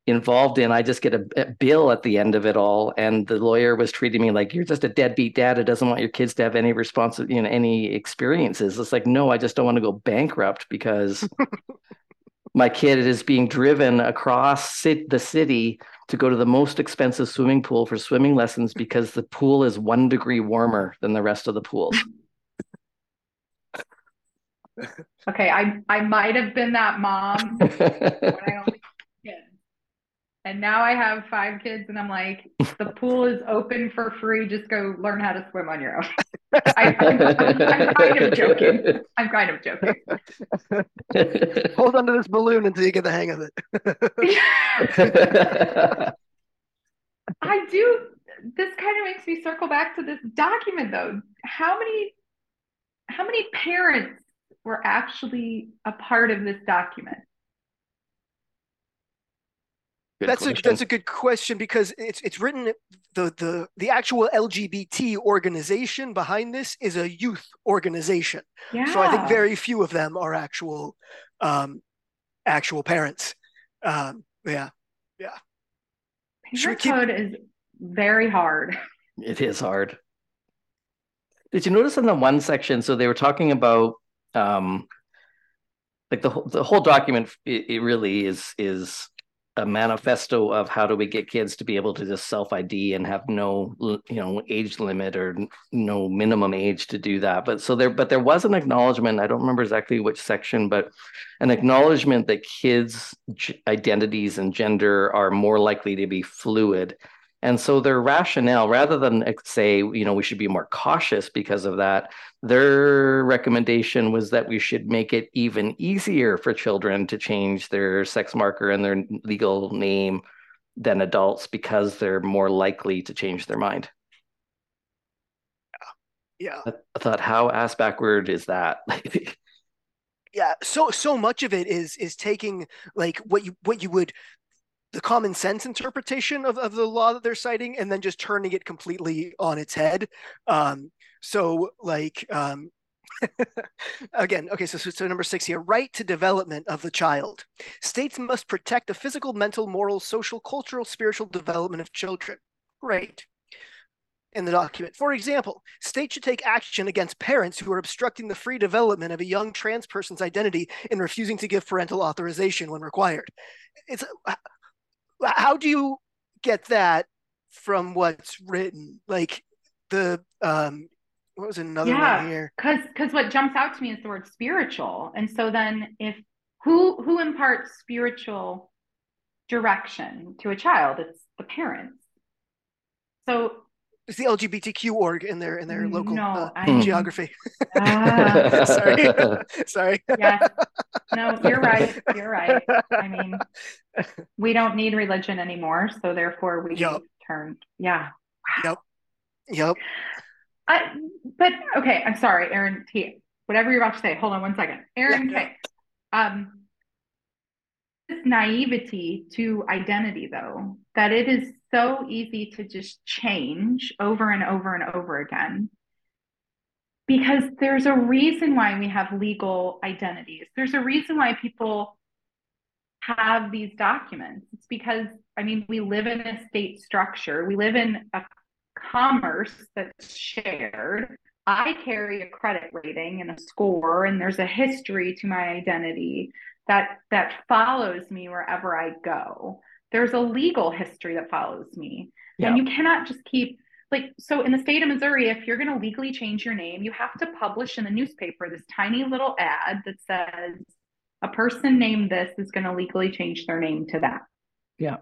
involved in. I just get a, a bill at the end of it all. And the lawyer was treating me like you're just a deadbeat dad who doesn't want your kids to have any response, you know, any experiences. It's like, no, I just don't want to go bankrupt because (laughs) my kid is being driven across sit- the city to go to the most expensive swimming pool for swimming lessons because the pool is one degree warmer than the rest of the pools. (laughs) okay, I I might have been that mom (laughs) when I only kids. And now I have five kids, and I'm like, the pool is open for free. Just go learn how to swim on your own. (laughs) I, I'm, I'm kind of joking. (laughs) I'm kind of joking. (laughs) Hold on to this balloon until you get the hang of it. (laughs) I do. This kind of makes me circle back to this document, though. How many, how many parents were actually a part of this document? Good that's question. a that's a good question because it's it's written the the the actual LGBT organization behind this is a youth organization. Yeah. So I think very few of them are actual um actual parents. Um yeah. Should we keep- is very hard. It is hard. Did you notice in the one section? So they were talking about, um, like the whole the whole document. It, it really is is a manifesto of how do we get kids to be able to just self ID and have no you know age limit or no minimum age to do that. But so there, but there was an acknowledgement. I don't remember exactly which section, but an acknowledgement that kids' identities and gender are more likely to be fluid. And so their rationale, rather than say, you know, we should be more cautious because of that, their recommendation was that we should make it even easier for children to change their sex marker and their legal name than adults because they're more likely to change their mind. Yeah. I I thought, how ass backward is that? (laughs) yeah so so much of it is is taking like what you what you would the common sense interpretation of, of the law that they're citing and then just turning it completely on its head um so like um (laughs) again okay so, so number six here right to development of the child states must protect the physical mental moral social cultural spiritual development of children great in the document. For example, states should take action against parents who are obstructing the free development of a young trans person's identity in refusing to give parental authorization when required. It's how do you get that from what's written? Like the um what was another Yeah. one here? Because because what jumps out to me is the word spiritual. And so then if who who imparts spiritual direction to a child? It's the parents. So It's the LGBTQ org in their in their local no, uh, I geography. Ah, (laughs) Sorry. (laughs) Sorry. yes. No, you're right. (laughs) You're right. I mean, we don't need religion anymore, so therefore we Yup. turn. Yeah. Yep. Yep. I, but okay, I'm sorry, Aaron T. Whatever you're about to say, hold on one second. Aaron Yeah, K. Um, this naivety to identity, though, that it is so easy to just change over and over and over again. Because there's a reason why we have legal identities. There's a reason why people have these documents. It's because, I mean, we live in a state structure, we live in a commerce that's shared. I carry a credit rating and a score, and there's a history to my identity that that follows me wherever I go. There's a legal history that follows me. Yeah. And you cannot just keep like so in the state of Missouri, if you're going to legally change your name, you have to publish in the newspaper this tiny little ad that says a person named this is going to legally change their name to that. Yeah.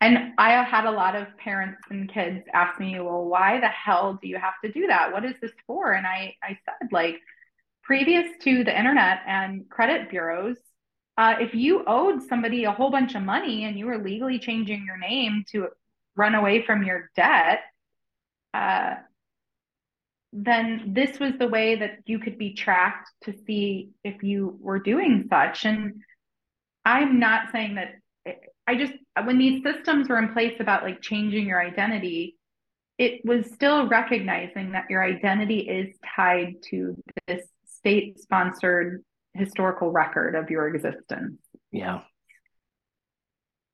And I had a lot of parents and kids ask me, well, why the hell do you have to do that? What is this for? And I, I said, like, previous to the internet and credit bureaus, uh, if you owed somebody a whole bunch of money and you were legally changing your name to run away from your debt, uh, then this was the way that you could be tracked to see if you were doing such. And I'm not saying that I just, when these systems were in place about like changing your identity, it was still recognizing that your identity is tied to this state sponsored historical record of your existence. yeah.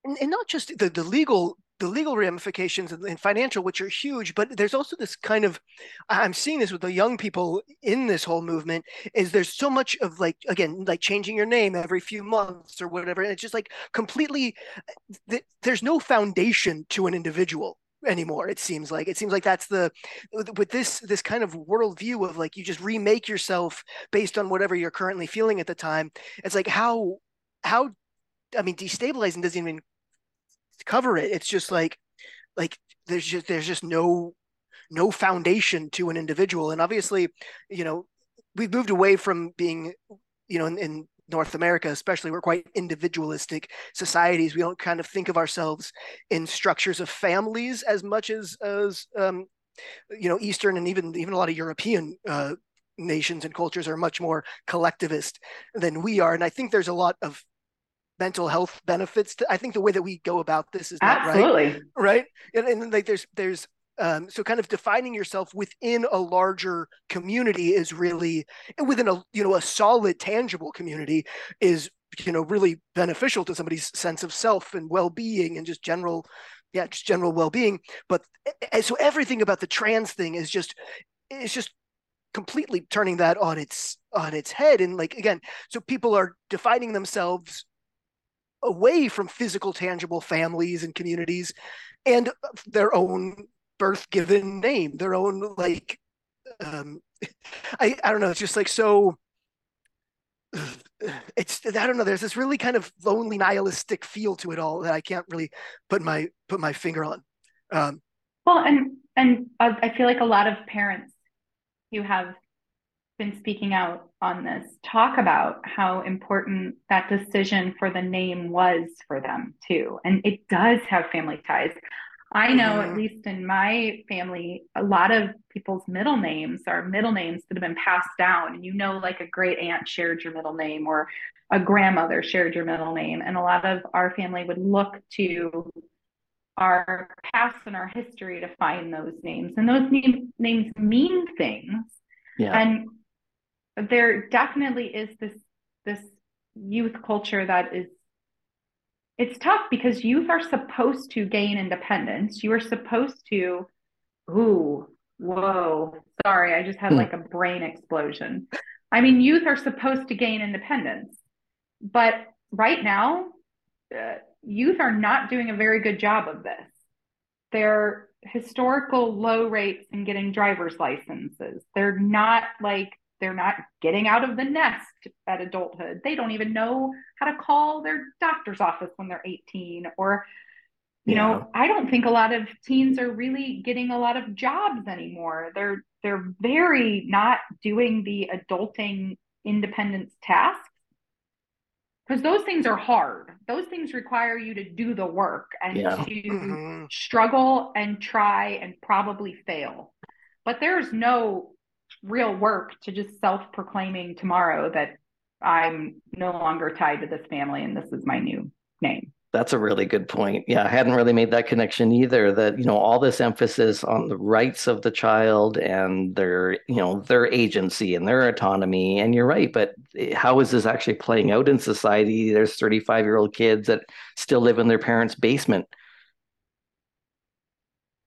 and, and not just the, the legal the legal ramifications and, financial which are huge but there's also this kind of i'm seeing this with the young people in this whole movement is there's so much of like again like changing your name every few months or whatever and it's just like completely uh, there's no foundation to an individual anymore it seems like. It seems like that's the with this this kind of worldview of like you just remake yourself based on whatever you're currently feeling at the time. It's like how how i mean destabilizing doesn't even cover it it's just like like there's just there's just no no foundation to an individual and obviously you know we've moved away from being you know in, in North America, especially, we're quite individualistic societies. We don't kind of think of ourselves in structures of families as much as as um, you know Eastern and even even a lot of European uh, nations and cultures are much more collectivist than we are. And I think there's a lot of mental health benefits. To, I think the way that we go about this is not Absolutely. right. Right. And, and like there's there's um, so kind of defining yourself within a larger community is really within a you know a solid tangible community is you know really beneficial to somebody's sense of self and well-being and just general yeah just general well-being but so everything about the trans thing is just it's just completely turning that on its on its head and like again so people are defining themselves away from physical tangible families and communities and their own birth given name, their own like um I I don't know, it's just like so (sighs) it's I don't know, there's this really kind of lonely nihilistic feel to it all that I can't really put my put my finger on. Um well and and I feel like a lot of parents who have been speaking out on this talk about how important that decision for the name was for them too and it does have family ties I know, mm-hmm. at least in my family, a lot of people's middle names are middle names that have been passed down. And you know, like a great aunt shared your middle name or a grandmother shared your middle name. And a lot of our family would look to our past and our history to find those names. And those name, names mean things. Yeah. And there definitely is this this youth culture that is it's tough because youth are supposed to gain independence. You are supposed to, ooh, whoa, sorry, I just had hmm. like a brain explosion. I mean, youth are supposed to gain independence, but right now, uh, youth are not doing a very good job of this. Their historical low rates in getting driver's licenses. They're not like they're not getting out of the nest at adulthood. They don't even know how to call their doctor's office when they're 18 or you yeah. know, I don't think a lot of teens are really getting a lot of jobs anymore. They're they're very not doing the adulting independence tasks because those things are hard. Those things require you to do the work and yeah. to mm-hmm. struggle and try and probably fail. But there's no real work to just self proclaiming tomorrow that I'm no longer tied to this family and this is my new name. That's a really good point. Yeah, I hadn't really made that connection either. That you know, all this emphasis on the rights of the child and their, you know, their agency and their autonomy. And you're right, but how is this actually playing out in society? There's 35 year old kids that still live in their parents' basement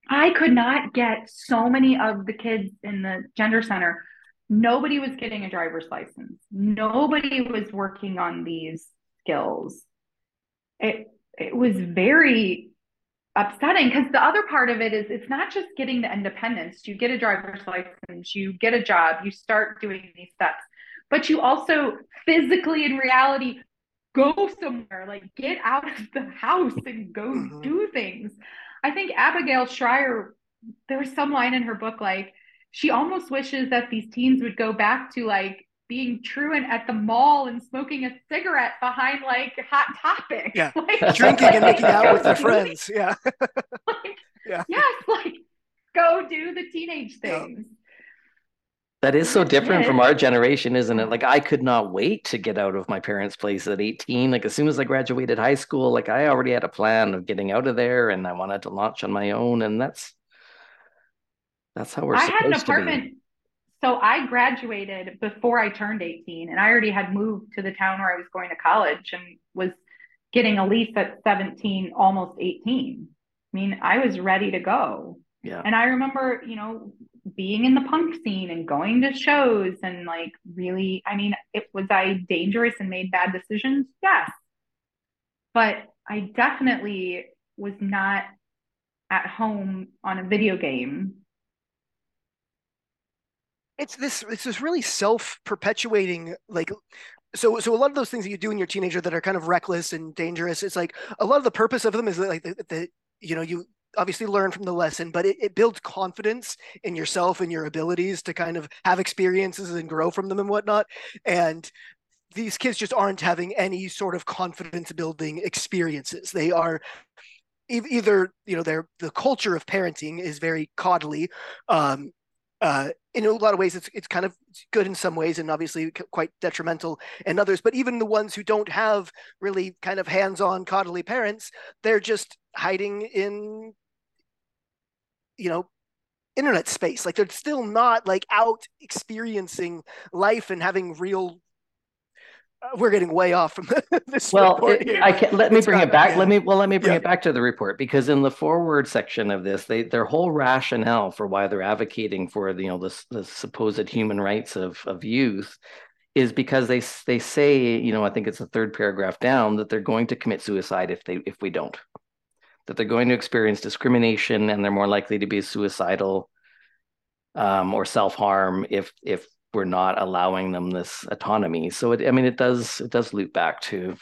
I could not get so many of the kids in the gender center. Nobody was getting a driver's license. Nobody was working on these skills. It it was very upsetting because the other part of it is it's not just getting the independence. You get a driver's license, you get a job, you start doing these steps, but you also physically in reality go somewhere, like get out of the house and go mm-hmm. do things. I think Abigail Shrier, there was some line in her book like she almost wishes that these teens would go back to like being truant at the mall and smoking a cigarette behind like hot topic. Yeah. (laughs) Like, (laughs) Drinking and making out with their (laughs) friends. Yeah. like, yeah. Yes, like go do the teenage things. That is so different from our generation, isn't it? Like I could not wait to get out of my parents' place at 18. Like as soon as I graduated high school, like I already had a plan of getting out of there and I wanted to launch on my own. And that's that's how we're I had an apartment. So I graduated before I turned 18 and I already had moved to the town where I was going to college and was getting a lease at 17, almost 18. I mean, I was ready to go. Yeah. And I remember, you know, being in the punk scene and going to shows and like really, I mean, it was I dangerous and made bad decisions? Yes. But I definitely was not at home on a video game. It's this it's this really self-perpetuating like so so a lot of those things that you do in your teenager that are kind of reckless and dangerous it's like a lot of the purpose of them is like the, the you know you obviously learn from the lesson but it, it builds confidence in yourself and your abilities to kind of have experiences and grow from them and whatnot. And these kids just aren't having any sort of confidence building experiences. They are either you know their the culture of parenting is very coddly um, uh, in a lot of ways it's it's kind of good in some ways and obviously quite detrimental in others but even the ones who don't have really kind of hands-on coddly parents they're just hiding in you know internet space. Like they're still not like out experiencing life and having real we're getting way off from (laughs) this. Well, it, I can let me bring it back. Let me well, let me bring yeah. it back to the report because in the forward section of this, they their whole rationale for why they're advocating for the, you know the, the supposed human rights of of youth is because they they say you know I think it's the third paragraph down that they're going to commit suicide if they if we don't that they're going to experience discrimination and they're more likely to be suicidal um, or self harm if if we're not allowing them this autonomy. So it, I mean, it does it does loop back to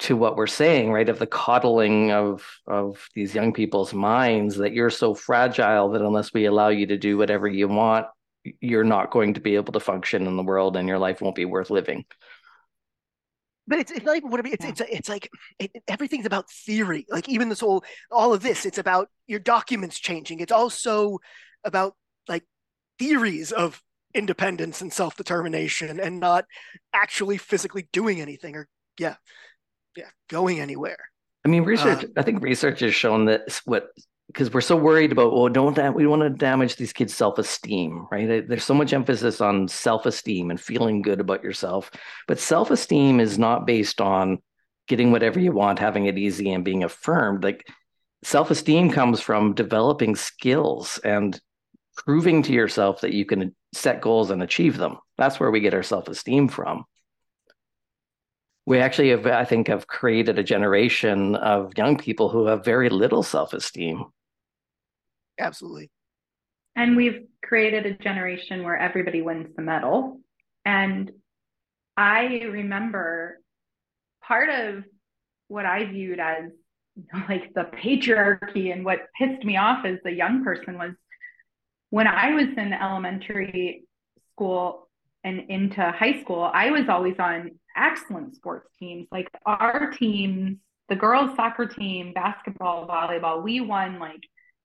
to what we're saying, right? Of the coddling of of these young people's minds that you're so fragile that unless we allow you to do whatever you want, you're not going to be able to function in the world, and your life won't be worth living. But it's, it's not even what I mean. It's, it's, it's like it, everything's about theory. Like even this whole, all of this, it's about your documents changing. It's also about theories of independence and self-determination and not actually physically doing anything or yeah yeah going anywhere. I mean research uh, i think research has shown that what because we're so worried about well don't that we want to damage these kids self-esteem right? There's so much emphasis on self-esteem and feeling good about yourself but self-esteem is not based on getting whatever you want having it easy and being affirmed. Like self-esteem comes from developing skills and proving to yourself that you can set goals and achieve them. That's where we get our self esteem from. We actually have, I think, have created a generation of young people who have very little self esteem. Absolutely. And we've created a generation where everybody wins the medal. And I remember part of what I viewed as you know, like the patriarchy and what pissed me off as a young person was when I was in elementary school and into high school, I was always on excellent sports teams. Like our teams, the girls' soccer team, basketball, volleyball, we won like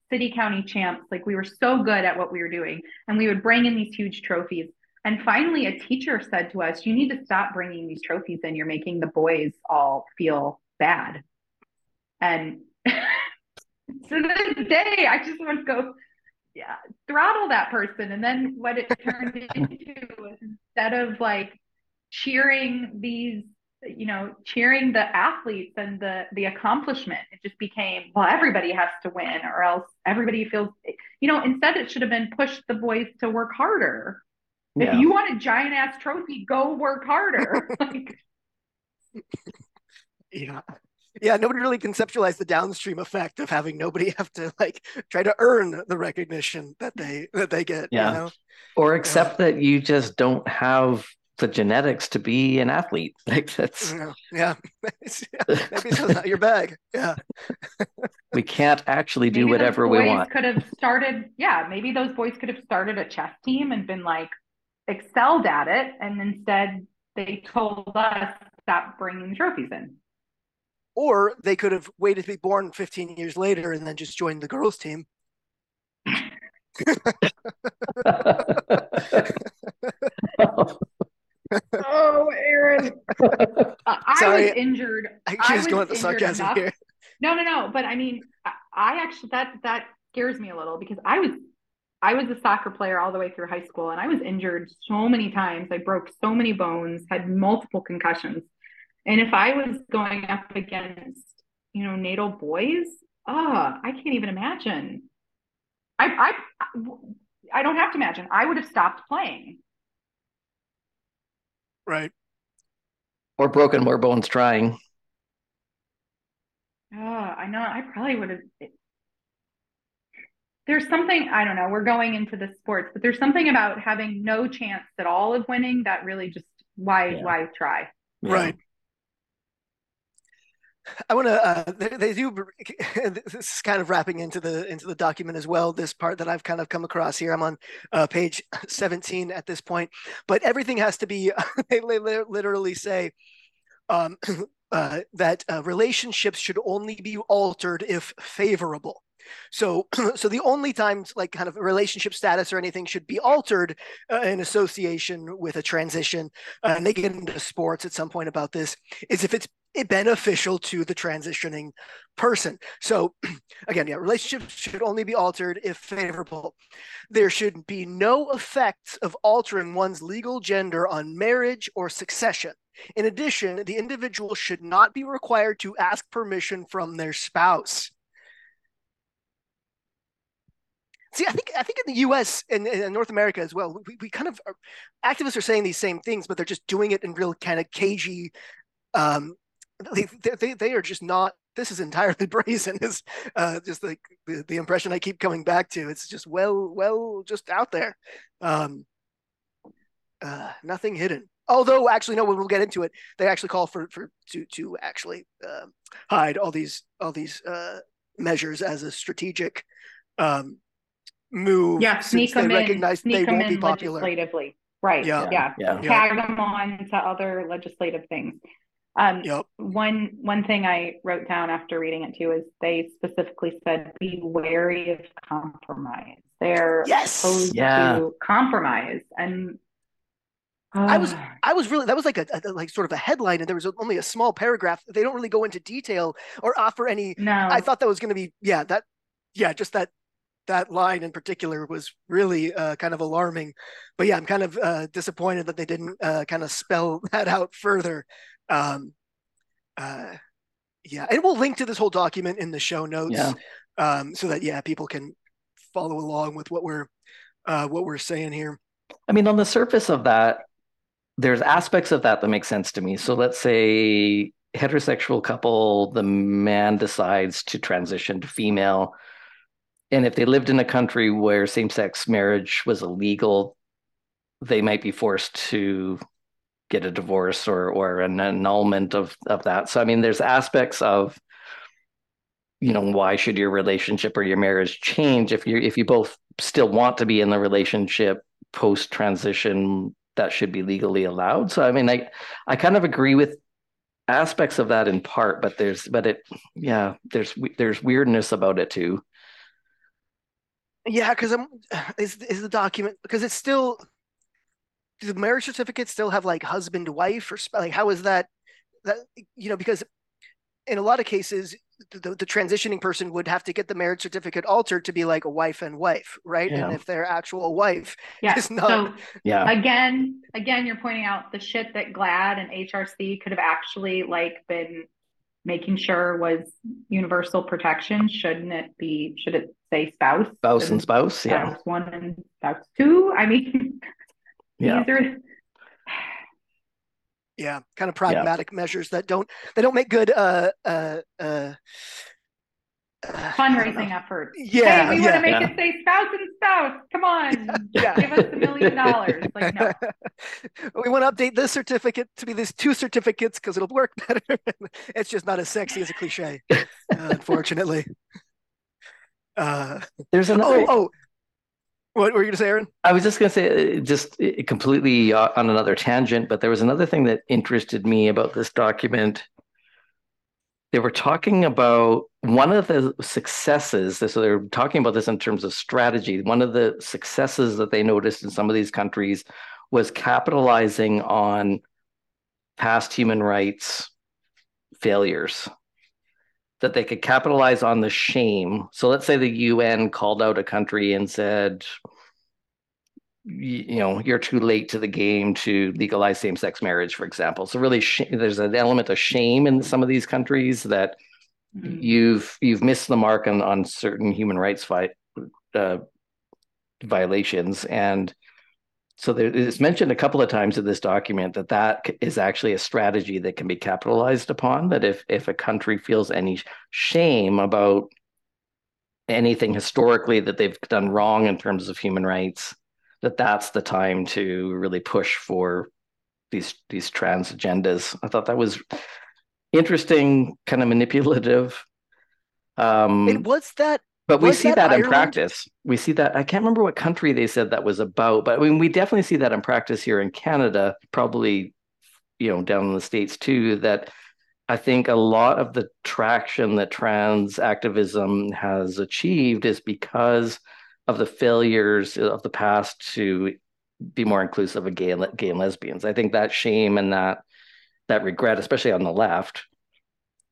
city county champs. Like we were so good at what we were doing. And we would bring in these huge trophies. And finally, a teacher said to us, You need to stop bringing these trophies in. You're making the boys all feel bad. And (laughs) to this day, I just want to go, yeah, throttle that person. And then what it turned into was instead of like cheering these, you know, cheering the athletes and the the accomplishment, it just became, well, everybody has to win or else everybody feels you know, instead it should have been push the boys to work harder. Yeah. If you want a giant ass trophy, go work harder. (laughs) like (laughs) yeah yeah, nobody really conceptualized the downstream effect of having nobody (laughs) have to like try to earn the recognition that they that they get. Yeah. You know? Or accept that you just don't have the genetics to be an athlete. (laughs) Like that's yeah, yeah. (laughs) maybe it's not your bag. Yeah. we can't actually do maybe whatever we want. Could have started, yeah. Maybe those boys could have started a chess team and been like excelled at it, and instead they told us stop bringing trophies in or they could have waited to be born 15 years later and then just joined the girls team. oh, Aaron. I was injured. I, was going the sarcasm enough. here. No, no, no. But I mean, I actually that that scares me a little because I was I was a soccer player all the way through high school and I was injured so many times. I broke so many bones, had multiple concussions. And if I was going up against, you know, natal boys, oh, I can't even imagine. I, I, I don't have to imagine. I would have stopped playing. Right. Or broken more bones trying. Oh, I know. I probably would have. There's something, I don't know, we're going into the sports, but there's something about having no chance at all of winning that really just, why, Yeah. why try? Yeah. Right. I want to. Uh, they, they do. (laughs) This is kind of wrapping into the into the document as well. This part that I've kind of come across here. I'm on uh, page (laughs) 17 at this point, but everything has to be. (laughs) They li- li- literally say um, (clears throat) uh, that uh, relationships should only be altered if favorable. So, (clears throat) so the only times like kind of relationship status or anything should be altered uh, in association with a transition, uh, and they get into sports at some point about this, is if it's beneficial to the transitioning person. So, (clears throat) again, yeah, relationships should only be altered if favorable. There should be no effects of altering one's legal gender on marriage or succession. In addition, the individual should not be required to ask permission from their spouse. See, I think I think in the U.S. and, North America as well, we, we kind of are, activists are saying these same things, but they're just doing it in real kind of cagey. Um, they, they they are just not. This is entirely (laughs) brazen. Is uh, just like the, the impression I keep coming back to. It's just well well just out there. Um, uh, nothing hidden. Although, actually, no. When we'll get into it, they actually call for for to to actually uh, hide all these all these uh, measures as a strategic um, move. Yeah, sneak since they them in, recognize sneak they them won't be in popular. legislatively. Right. Yeah. Yeah. Yeah. Yeah. Tag them on to other legislative things. Um, Yep. one one thing I wrote down after reading it too is they specifically said be wary of compromise. They're Yes. opposed Yeah. to compromise, and I was- Ah, I was really that was like a, a like sort of a headline, and there was only a small paragraph. They don't really go into detail or offer any. no. I thought that was going to be yeah that yeah just that that line in particular was really uh, kind of alarming. But yeah, I'm kind of uh, disappointed that they didn't uh, kind of spell (laughs) that out further. Um, uh, yeah, and we'll link to this whole document in the show notes, Yeah. um, so that yeah people can follow along with what we're uh, what we're saying here. I mean, on the surface of that, there's aspects of that that make sense to me. So let's say heterosexual couple, the man decides to transition to female. And if they lived in a country where same sex marriage was illegal, they might be forced to get a divorce or or an annulment of of that. So I mean, there's aspects of you know why should your relationship or your marriage change if you if you both still want to be in the relationship post transition that should be legally allowed so i mean i i kind of agree with aspects of that in part but there's but it yeah there's there's weirdness about it too Yeah, because I'm (sighs) is is the document because it's still do the marriage certificate still have like husband wife or like how is that that you know because in a lot of cases the, the transitioning person would have to get the marriage certificate altered to be like a wife and wife right and if their actual wife yeah. is not So yeah again, again, you're pointing out the shit that GLAAD and HRC could have actually like been making sure was universal protection. Shouldn't it be? Should it say spouse? spouse and spouse yeah spouse one and spouse two. I mean, yeah are yeah kind of pragmatic measures that don't they don't make good uh uh uh uh, fundraising efforts. yeah hey, we yeah want to make yeah. it say spouse and spouse. Come on, (laughs) yeah give us a million dollars. Like no, (laughs) we want to update this certificate to be these two certificates because it'll work better. (laughs) it's just not as sexy as a cliche, uh, unfortunately. Uh, there's another oh, oh, what were you going to say, Aaron? I was just going to say, uh, just uh, completely uh, on another tangent, but there was another thing that interested me about this document. They were talking about one of the successes. So they're talking about this in terms of strategy. One of the successes that they noticed in some of these countries was capitalizing on past human rights failures. That they could capitalize on the shame. So let's say the UN called out a country and said, you, know you're too late to the game to legalize same-sex marriage for example so really sh- there's an element of shame in some of these countries that Mm. you've you've missed the mark on on certain human rights vi- uh, violations and so there, it's mentioned a couple of times in this document that that is actually a strategy that can be capitalized upon. That if if a country feels any shame about anything historically that they've done wrong in terms of human rights, that that's the time to really push for these these trans agendas. I thought that was interesting, kind of manipulative. Um, it was that but we see that, that in practice. We see that. I can't remember what country they said that was about, but I mean, we definitely see that in practice here in Canada, probably, you know, down in the States too, that I think a lot of the traction that trans activism has achieved is because of the failures of the past to be more inclusive of gay, gay and lesbians. I think that shame and that that regret, especially on the left,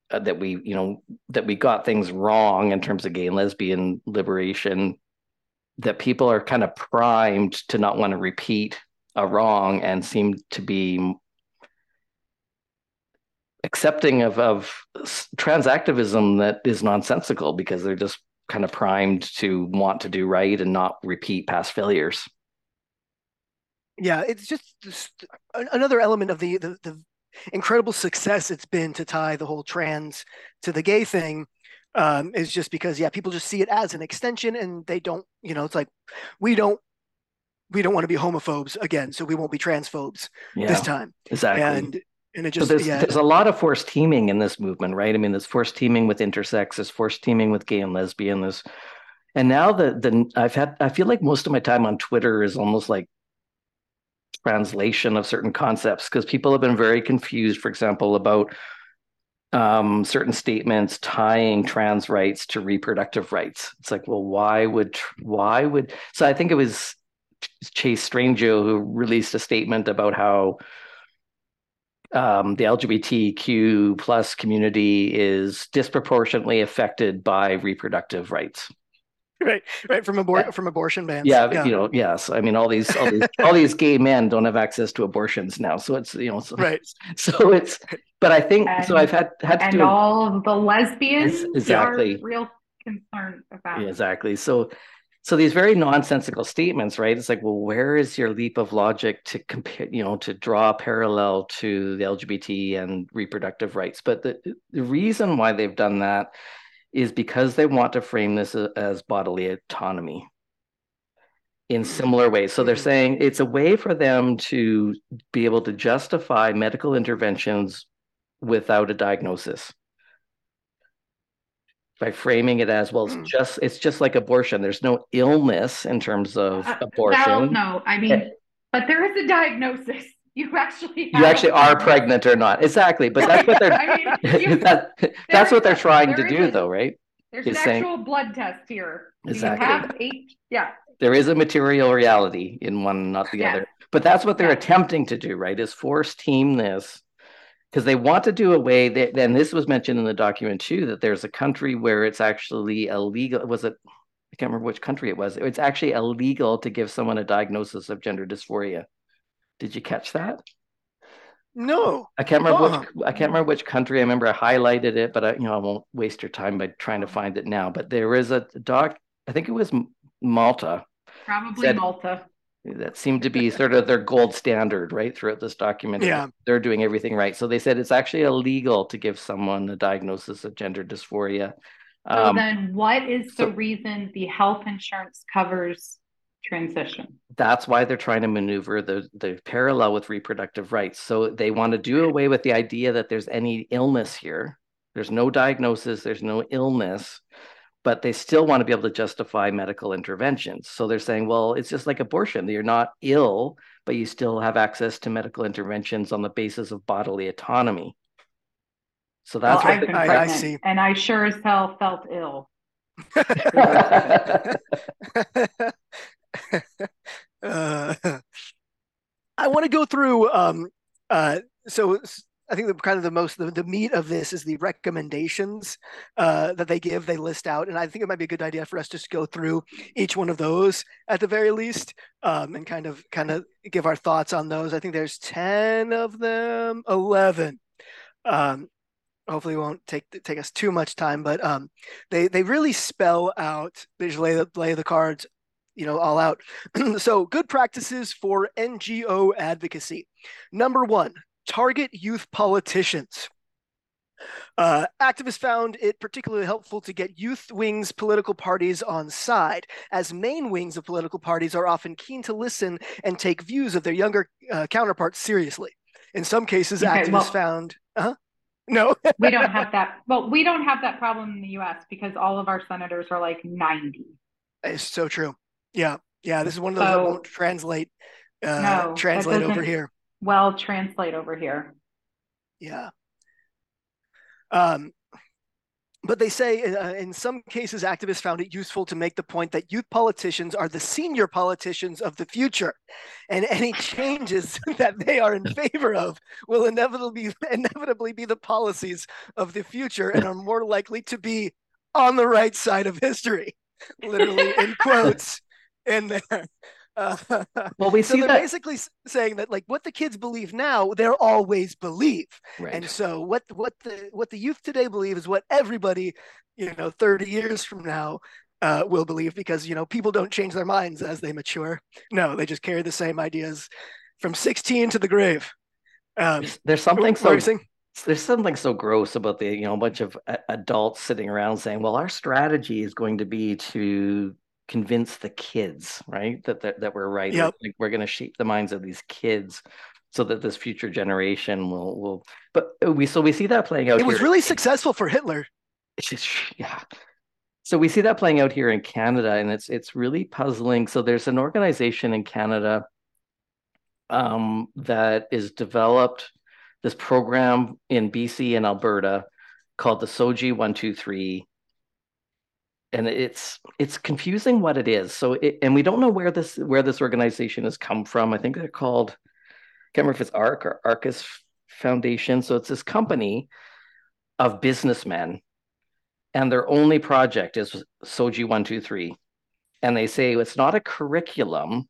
uh, that we you know that we got things wrong in terms of gay and lesbian liberation that people are kind of primed to not want to repeat a wrong and seem to be accepting of of trans activism that is nonsensical because they're just kind of primed to want to do right and not repeat past failures. Yeah it's just, just another element of the, the the incredible success it's been to tie the whole trans to the gay thing um, is just because yeah people just see it as an extension and they don't you know it's like we don't we don't want to be homophobes again so we won't be transphobes yeah, this time. exactly. And and it just so there's, yeah. there's a lot of forced teaming in this movement right i mean there's forced teaming with intersex there's forced teaming with gay and lesbian there's and now the the I've had I feel like most of my time on Twitter is almost like translation of certain concepts because people have been very confused, for example, about um, certain statements tying trans rights to reproductive rights. It's like, well, why would why would so? I think it was Chase Strangio who released a statement about how um, the LGBTQ plus community is disproportionately affected by reproductive rights. Right right from abor- yeah. from abortion bans. Yeah, yeah, you know yes i mean all these all these all these gay men don't have access to abortions now so it's you know so, right. (laughs) so it's but i think and, so i've had had to and do all of the lesbians exactly. are real concerned about yeah, exactly so so these very nonsensical statements right it's like well where is your leap of logic to compare you know to draw a parallel to the lgbt and reproductive rights but the, the reason why they've done that is because they want to frame this as bodily autonomy in similar ways. So they're mm-hmm. saying it's a way for them to be able to justify medical interventions without a diagnosis by framing it as well it's mm. just it's just like abortion. There's no illness in terms of uh, abortion. no no i mean but there is a diagnosis. (laughs) You actually you actually are pregnant or not. Exactly but that's what they're (laughs) I mean, (laughs) you, that, that's what they're trying to do a, though right? there's an saying, actual blood test here. Exactly you have eight yeah. There is a material reality in one not the yeah. other. But that's what they're yeah. attempting to do right is force team this because they want to do away that and this was mentioned in the document too that there's a country where it's actually illegal was it I can't remember which country it was. It's actually illegal to give someone a diagnosis of gender dysphoria. Did you catch that? No, I can't remember which uh-huh. I can't remember which country. I remember I highlighted it, but I, you know I won't waste your time by trying to find it now. But there is a doc. I think it was Malta. Probably Malta. That seemed to be sort of their gold standard, right, throughout this document. Yeah, they're doing everything right. So they said it's actually illegal to give someone a diagnosis of gender dysphoria. So um, then, what is the so, reason the health insurance covers transition. That's why they're trying to maneuver the, the parallel with reproductive rights. So they want to do away with the idea that there's any illness here. There's no diagnosis, there's no illness, but they still want to be able to justify medical interventions. So they're saying, well, it's just like abortion. You're not ill, but you still have access to medical interventions on the basis of bodily autonomy. So that's well, what I, I see. And I sure as hell felt ill. (laughs) (laughs) uh, I want to go through. Um, uh, so I think the kind of the most the, the meat of this is the recommendations uh, that they give. They list out, and I think it might be a good idea for us just to go through each one of those at the very least, um, and kind of kind of give our thoughts on those. I think there's ten of them, eleven. Um, hopefully, it won't take take us too much time, but um, they they really spell out. They just lay the lay the cards you know, all out. (clears throat) so, good practices for NGO advocacy. Number one, target youth politicians. Uh, activists found it particularly helpful to get youth wings political parties on side, as main wings of political parties are often keen to listen and take views of their younger uh, counterparts seriously. In some cases, okay, activists well, found. Uh-huh, no, (laughs) we don't have that. Well, we don't have that problem in the U.S. because all of our senators are like ninety. It's so true. Yeah, yeah. This is one of those so, that won't translate. Uh, no, translate over here. Well, translate over here. Yeah. Um, but they say uh, in some cases, activists found it useful to make the point that youth politicians are the senior politicians of the future, and any changes (laughs) that they are in favor of will inevitably inevitably be the policies of the future and are more likely to be on the right side of history, literally in (laughs) quotes in there. Uh, (laughs) well, we so see they're that... basically saying that like what the kids believe now, they'll always believe, right. and so what what the what the youth today believe is what everybody, you know, thirty years from now uh, will believe because you know people don't change their minds as they mature. No, they just carry the same ideas from sixteen to the grave. Um, there's something so there's something so gross about the you know a bunch of adults sitting around saying, well, our strategy is going to be to convince the kids, right? That that, that we're right. Yep. Like we're going to shape the minds of these kids so that this future generation will will but we so we see that playing out it was really successful for hitler it's (laughs) just yeah so we see that playing out here in canada and it's it's really puzzling so there's an organization in canada um, that is developed this program in bc and alberta called the SOGI 123 and it's it's confusing what it is. So it, and we don't know where this where this organization has come from. I think they're called I can't remember if it's ARC or Arcus Foundation. So it's this company of businessmen, and their only project is SOGI One Two Three, and they say it's not a curriculum.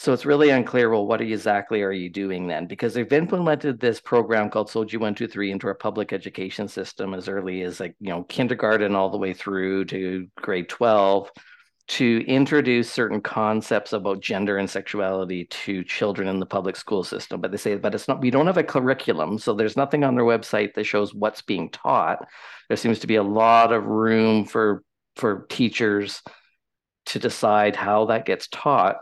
So it's really unclear. Well, what exactly are you doing then? Because they've implemented this program called SOGI One Two Three into our public education system as early as like you know kindergarten all the way through to grade twelve, to introduce certain concepts about gender and sexuality to children in the public school system. But they say, but it's not. We don't have a curriculum, so there's nothing on their website that shows what's being taught. There seems to be a lot of room for for teachers to decide how that gets taught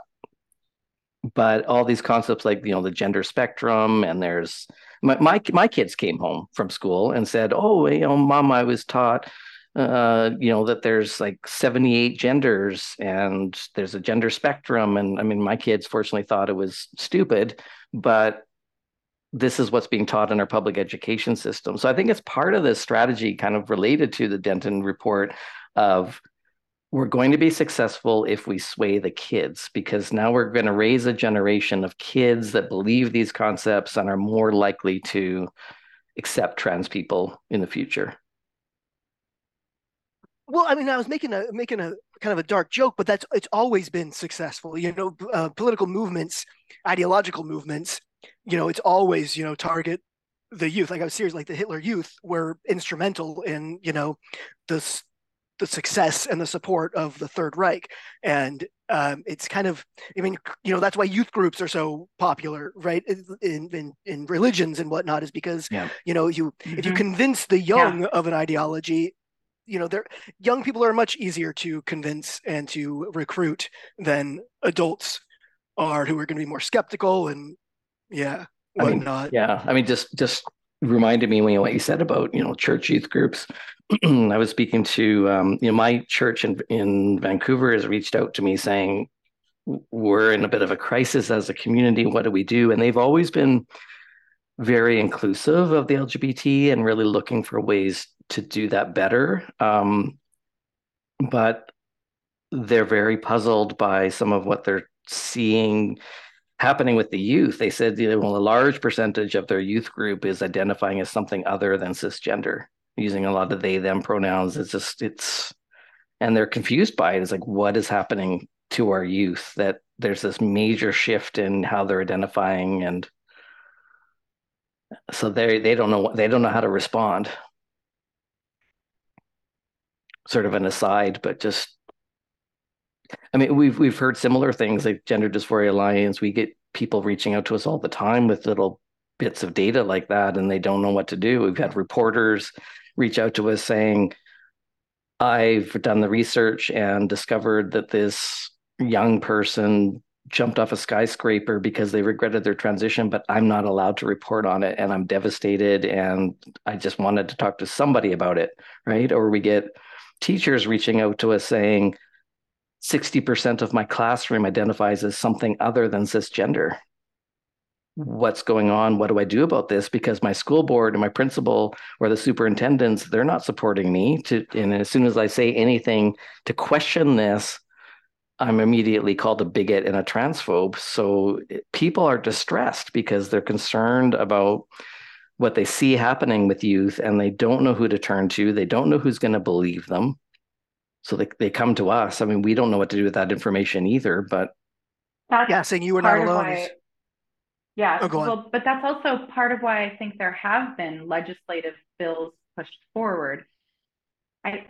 but all these concepts like you know the gender spectrum and there's my, my my kids came home from school and said oh you know mom i was taught uh, you know that there's like 78 genders and there's a gender spectrum. And i mean my kids fortunately thought it was stupid but this is what's being taught in our public education system. So i think it's part of this strategy kind of related to the denton report of we're going to be successful if we sway the kids because now we're going to raise a generation of kids that believe these concepts and are more likely to accept trans people in the future. Well, I mean, I was making a making a kind of a dark joke, but that's it's always been successful. You know, uh, political movements, ideological movements. You know, it's always you know target the youth. Like I was serious, like the Hitler Youth were instrumental in you know this the success and the support of the Third Reich. And um, it's kind of, I mean, you know, that's why youth groups are so popular, right? In in, in religions and whatnot, is because yeah. you know, you mm-hmm. if you mm-hmm. convince the young yeah. of an ideology, you know, they're young people are much easier to convince and to recruit than adults are, who are going to be more skeptical and yeah, whatnot. I mean, yeah, I mean, just just reminded me when you, what you said about you know church youth groups. (clears throat) I was speaking to um, you know my church in in Vancouver has reached out to me saying we're in a bit of a crisis as a community. What do we do? And they've always been very inclusive of the LGBT and really looking for ways to do that better. Um, but they're very puzzled by some of what they're seeing happening with the youth. They said you know, well, a large percentage of their youth group is identifying as something other than cisgender, using a lot of they them pronouns. It's just it's and they're confused by it. It's like what is happening to our youth that there's this major shift in how they're identifying and so they they don't know they don't know how to respond sort of an aside but just I mean, we've we've heard similar things like Gender Dysphoria Alliance. We get people reaching out to us all the time with little bits of data like that, and they don't know what to do. We've had reporters reach out to us saying, "I've done the research and discovered that this young person jumped off a skyscraper because they regretted their transition, but I'm not allowed to report on it, and I'm devastated, and I just wanted to talk to somebody about it, right?" Or we get teachers reaching out to us saying 60% of my classroom identifies as something other than cisgender. What's going on? What do I do about this? Because my school board and my principal or the superintendents, they're not supporting me. To and as soon as I say anything to question this, I'm immediately called a bigot and a transphobe. So people are distressed because they're concerned about what they see happening with youth and they don't know who to turn to. They don't know who's going to believe them. So they, they come to us. I mean, we don't know what to do with that information either, but that's yeah, saying you were not alone. Why, yeah. Oh, well, but that's also part of why I think there have been legislative bills pushed forward. I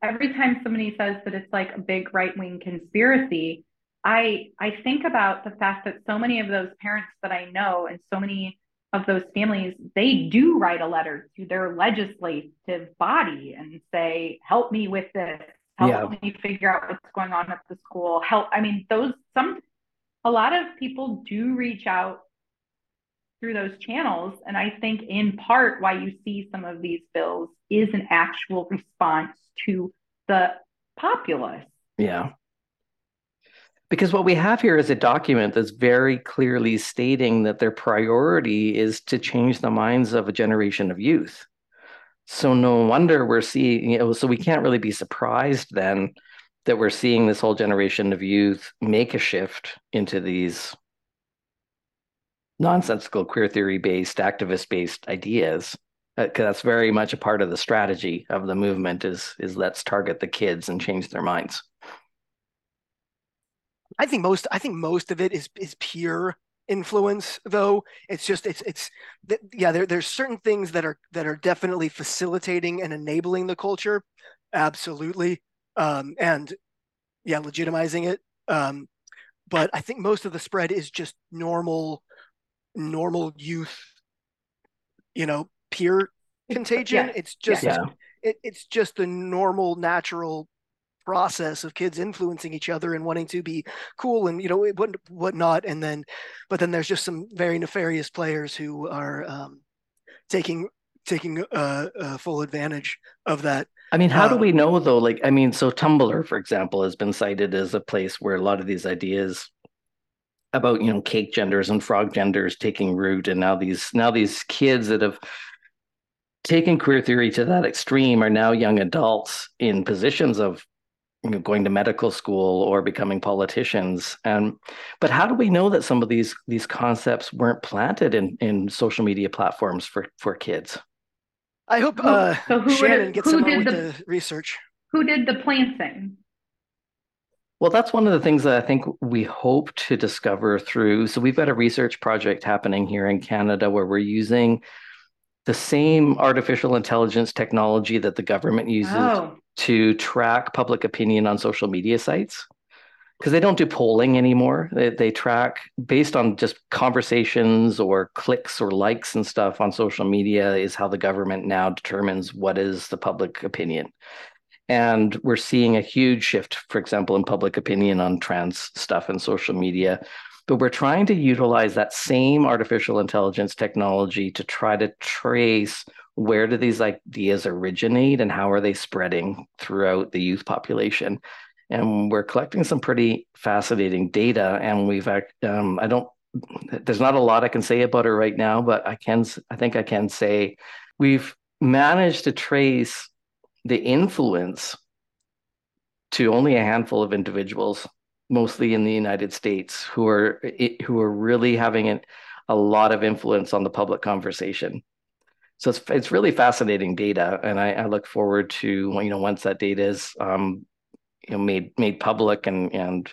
every time somebody says that it's like a big right-wing conspiracy, I I think about the fact that so many of those parents that I know and so many of those families, they do write a letter to their legislative body and say, help me with this, help yeah. me figure out what's going on at the school, help. I mean, those, some, a lot of people do reach out through those channels. And I think in part why you see some of these bills is an actual response to the populace. Yeah. Because what we have here is a document that's very clearly stating that their priority is to change the minds of a generation of youth. So no wonder we're seeing, you know, so we can't really be surprised then that we're seeing this whole generation of youth make a shift into these nonsensical queer theory based activist based ideas because uh, that's very much a part of the strategy of the movement is is let's target the kids and change their minds I think most I think most of it is is pure influence though. It's just it's it's yeah there there's certain things that are that are definitely facilitating and enabling the culture. Absolutely. Um and yeah legitimizing it. Um but i think most of the spread is just normal normal youth you know peer contagion. yeah. it's just yeah. it, it's just the normal natural process of kids influencing each other and wanting to be cool and you know what whatnot and then but then there's just some very nefarious players who are um, taking taking uh, uh, full advantage of that I mean, how do we know though? Like, I mean, so Tumblr, for example, has been cited as a place where a lot of these ideas about you know cake genders and frog genders taking root, and now these now these kids that have taken queer theory to that extreme are now young adults in positions of you know, going to medical school or becoming politicians. And but how do we know that some of these these concepts weren't planted in in social media platforms for for kids? I hope uh, so who shannon gets some with the, the research. who did the planting? Well, that's one of the things that I think we hope to discover through. So, we've got a research project happening here in Canada where we're using the same artificial intelligence technology that the government uses oh to track public opinion on social media sites because they don't do polling anymore. They, they track based on just conversations or clicks or likes and stuff on social media, is how the government now determines what is the public opinion. And we're seeing a huge shift, for example, in public opinion on trans stuff and social media. But we're trying to utilize that same artificial intelligence technology to try to trace where do these ideas originate and how are they spreading throughout the youth population? And we're collecting some pretty fascinating data and we've um, i don't there's not a lot i can say about it right now but i can i think i can say we've managed to trace the influence to only a handful of individuals mostly in the united states who are who are really having a lot of influence on the public conversation so it's it's really fascinating data, and I, I look forward to you know once that data is um, you know made made public and and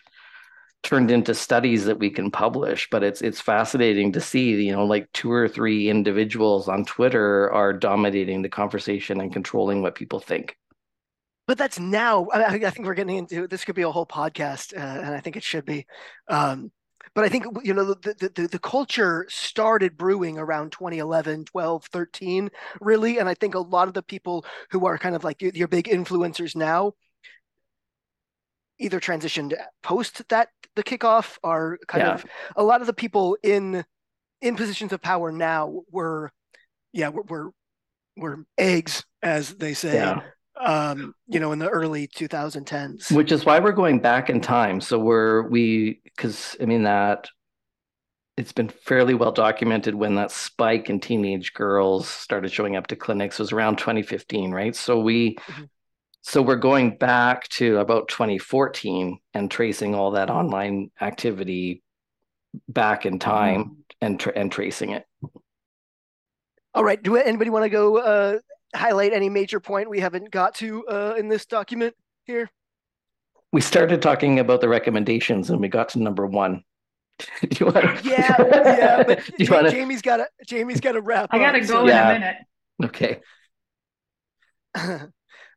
turned into studies that we can publish. But it's it's fascinating to see you know like two or three individuals on Twitter are dominating the conversation and controlling what people think. but that's now. I, I, think we're getting into this. Could be a whole podcast, uh, and I think it should be. Um, but I think you know the, the the culture started brewing around 2011, 12, 13, really, and I think a lot of the people who are kind of like your big influencers now either transitioned post that the kickoff are kind yeah. of a lot of the people in in positions of power now were yeah were were, were eggs as they say. Yeah um, you know, in the early 2010s. Which is why we're going back in time. So we're we because I mean that it's been fairly well documented when that spike in teenage girls started showing up to clinics was around 2015, right? So we mm-hmm. so we're going back to about 2014 and tracing all that online activity back in time mm-hmm. and tra- and tracing it. All right. Do anybody want to go uh, highlight any major point we haven't got to uh, in this document here? We started talking about the recommendations and we got to number one. (laughs) Do you want to... Yeah, (laughs) yeah. But (laughs) you wanna... Jamie's got to Jamie's got to wrap. I got to go so... in yeah. a minute. Okay.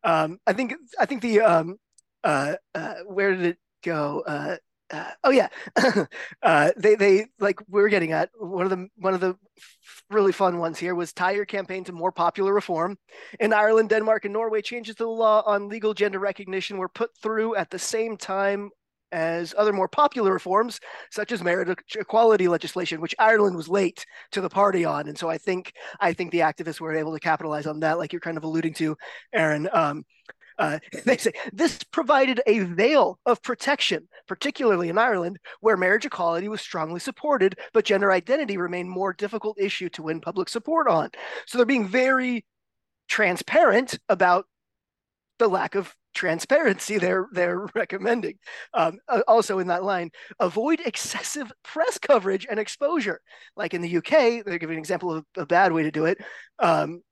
um, I think I think the um, uh, uh, where did it go? Uh, uh, oh yeah, (laughs) uh, they they like we are getting at one of the one of the really fun ones here was tie your campaign to more popular reform. In Ireland, Denmark, and Norway, changes to the law on legal gender recognition were put through at the same time as other more popular reforms, such as marriage equality legislation, which Ireland was late to the party on. And so I think I think the activists were able to capitalize on that, like you're kind of alluding to, Aaron. Um, uh, (laughs) they say this provided a veil of protection, particularly in Ireland, where marriage equality was strongly supported, but gender identity remained more difficult issue to win public support on. So they're being very transparent about the lack of transparency (laughs) they're they're recommending. Um, also in that line, avoid excessive press coverage and exposure. Like in the UK, they're giving an example of a bad way to do it. Um,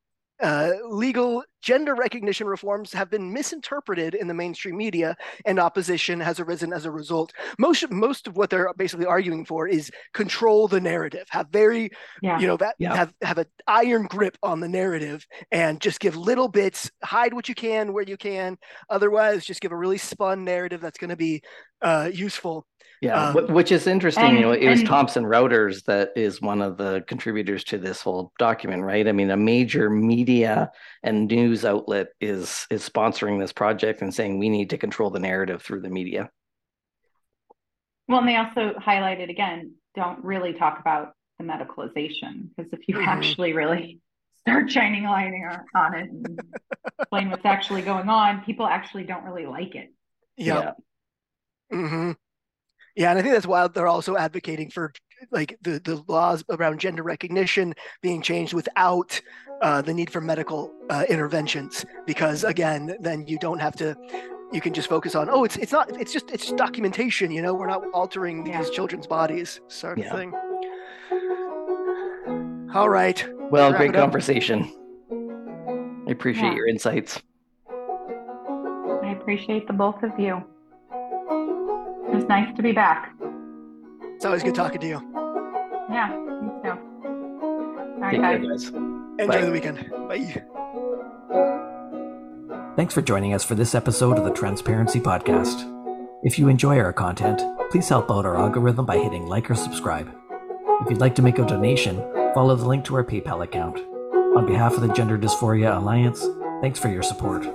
uh, legal gender recognition reforms have been misinterpreted in the mainstream media, and opposition has arisen as a result. Most of, most of what they're basically arguing for is control the narrative, have very, yeah. you know, that, yeah. have have an iron grip on the narrative, and just give little bits, hide what you can where you can. Otherwise, just give a really spun narrative that's going to be uh, useful yeah, um, which is interesting. And, you know, it was Thomson Reuters that is one of the contributors to this whole document, right? I mean, a major media and news outlet is is sponsoring this project and saying we need to control the narrative through the media. Well, and they also highlighted again, don't really talk about the medicalization because if you mm-hmm. actually really start shining a light on it and explain what's actually going on, people actually don't really like it. Yep. Yeah. Mm-hmm. Yeah, and I think that's why they're also advocating for like the, the laws around gender recognition being changed without uh, the need for medical uh, interventions, because again, then you don't have to. You can just focus on oh, it's it's not it's just it's documentation. You know, we're not altering yeah. these children's bodies, sort of yeah. thing. All right. Well, great conversation. I appreciate yeah. your insights. I appreciate the both of you. It's nice to be back. It's always good talking to you. Yeah, me too. All right, guys. Care, guys. Enjoy Bye. the weekend. Bye. Thanks for joining us for this episode of the Transparency Podcast. If you enjoy our content, please help out our algorithm by hitting like or subscribe. If you'd like to make a donation, follow the link to our PayPal account. On behalf of the Gender Dysphoria Alliance, thanks for your support.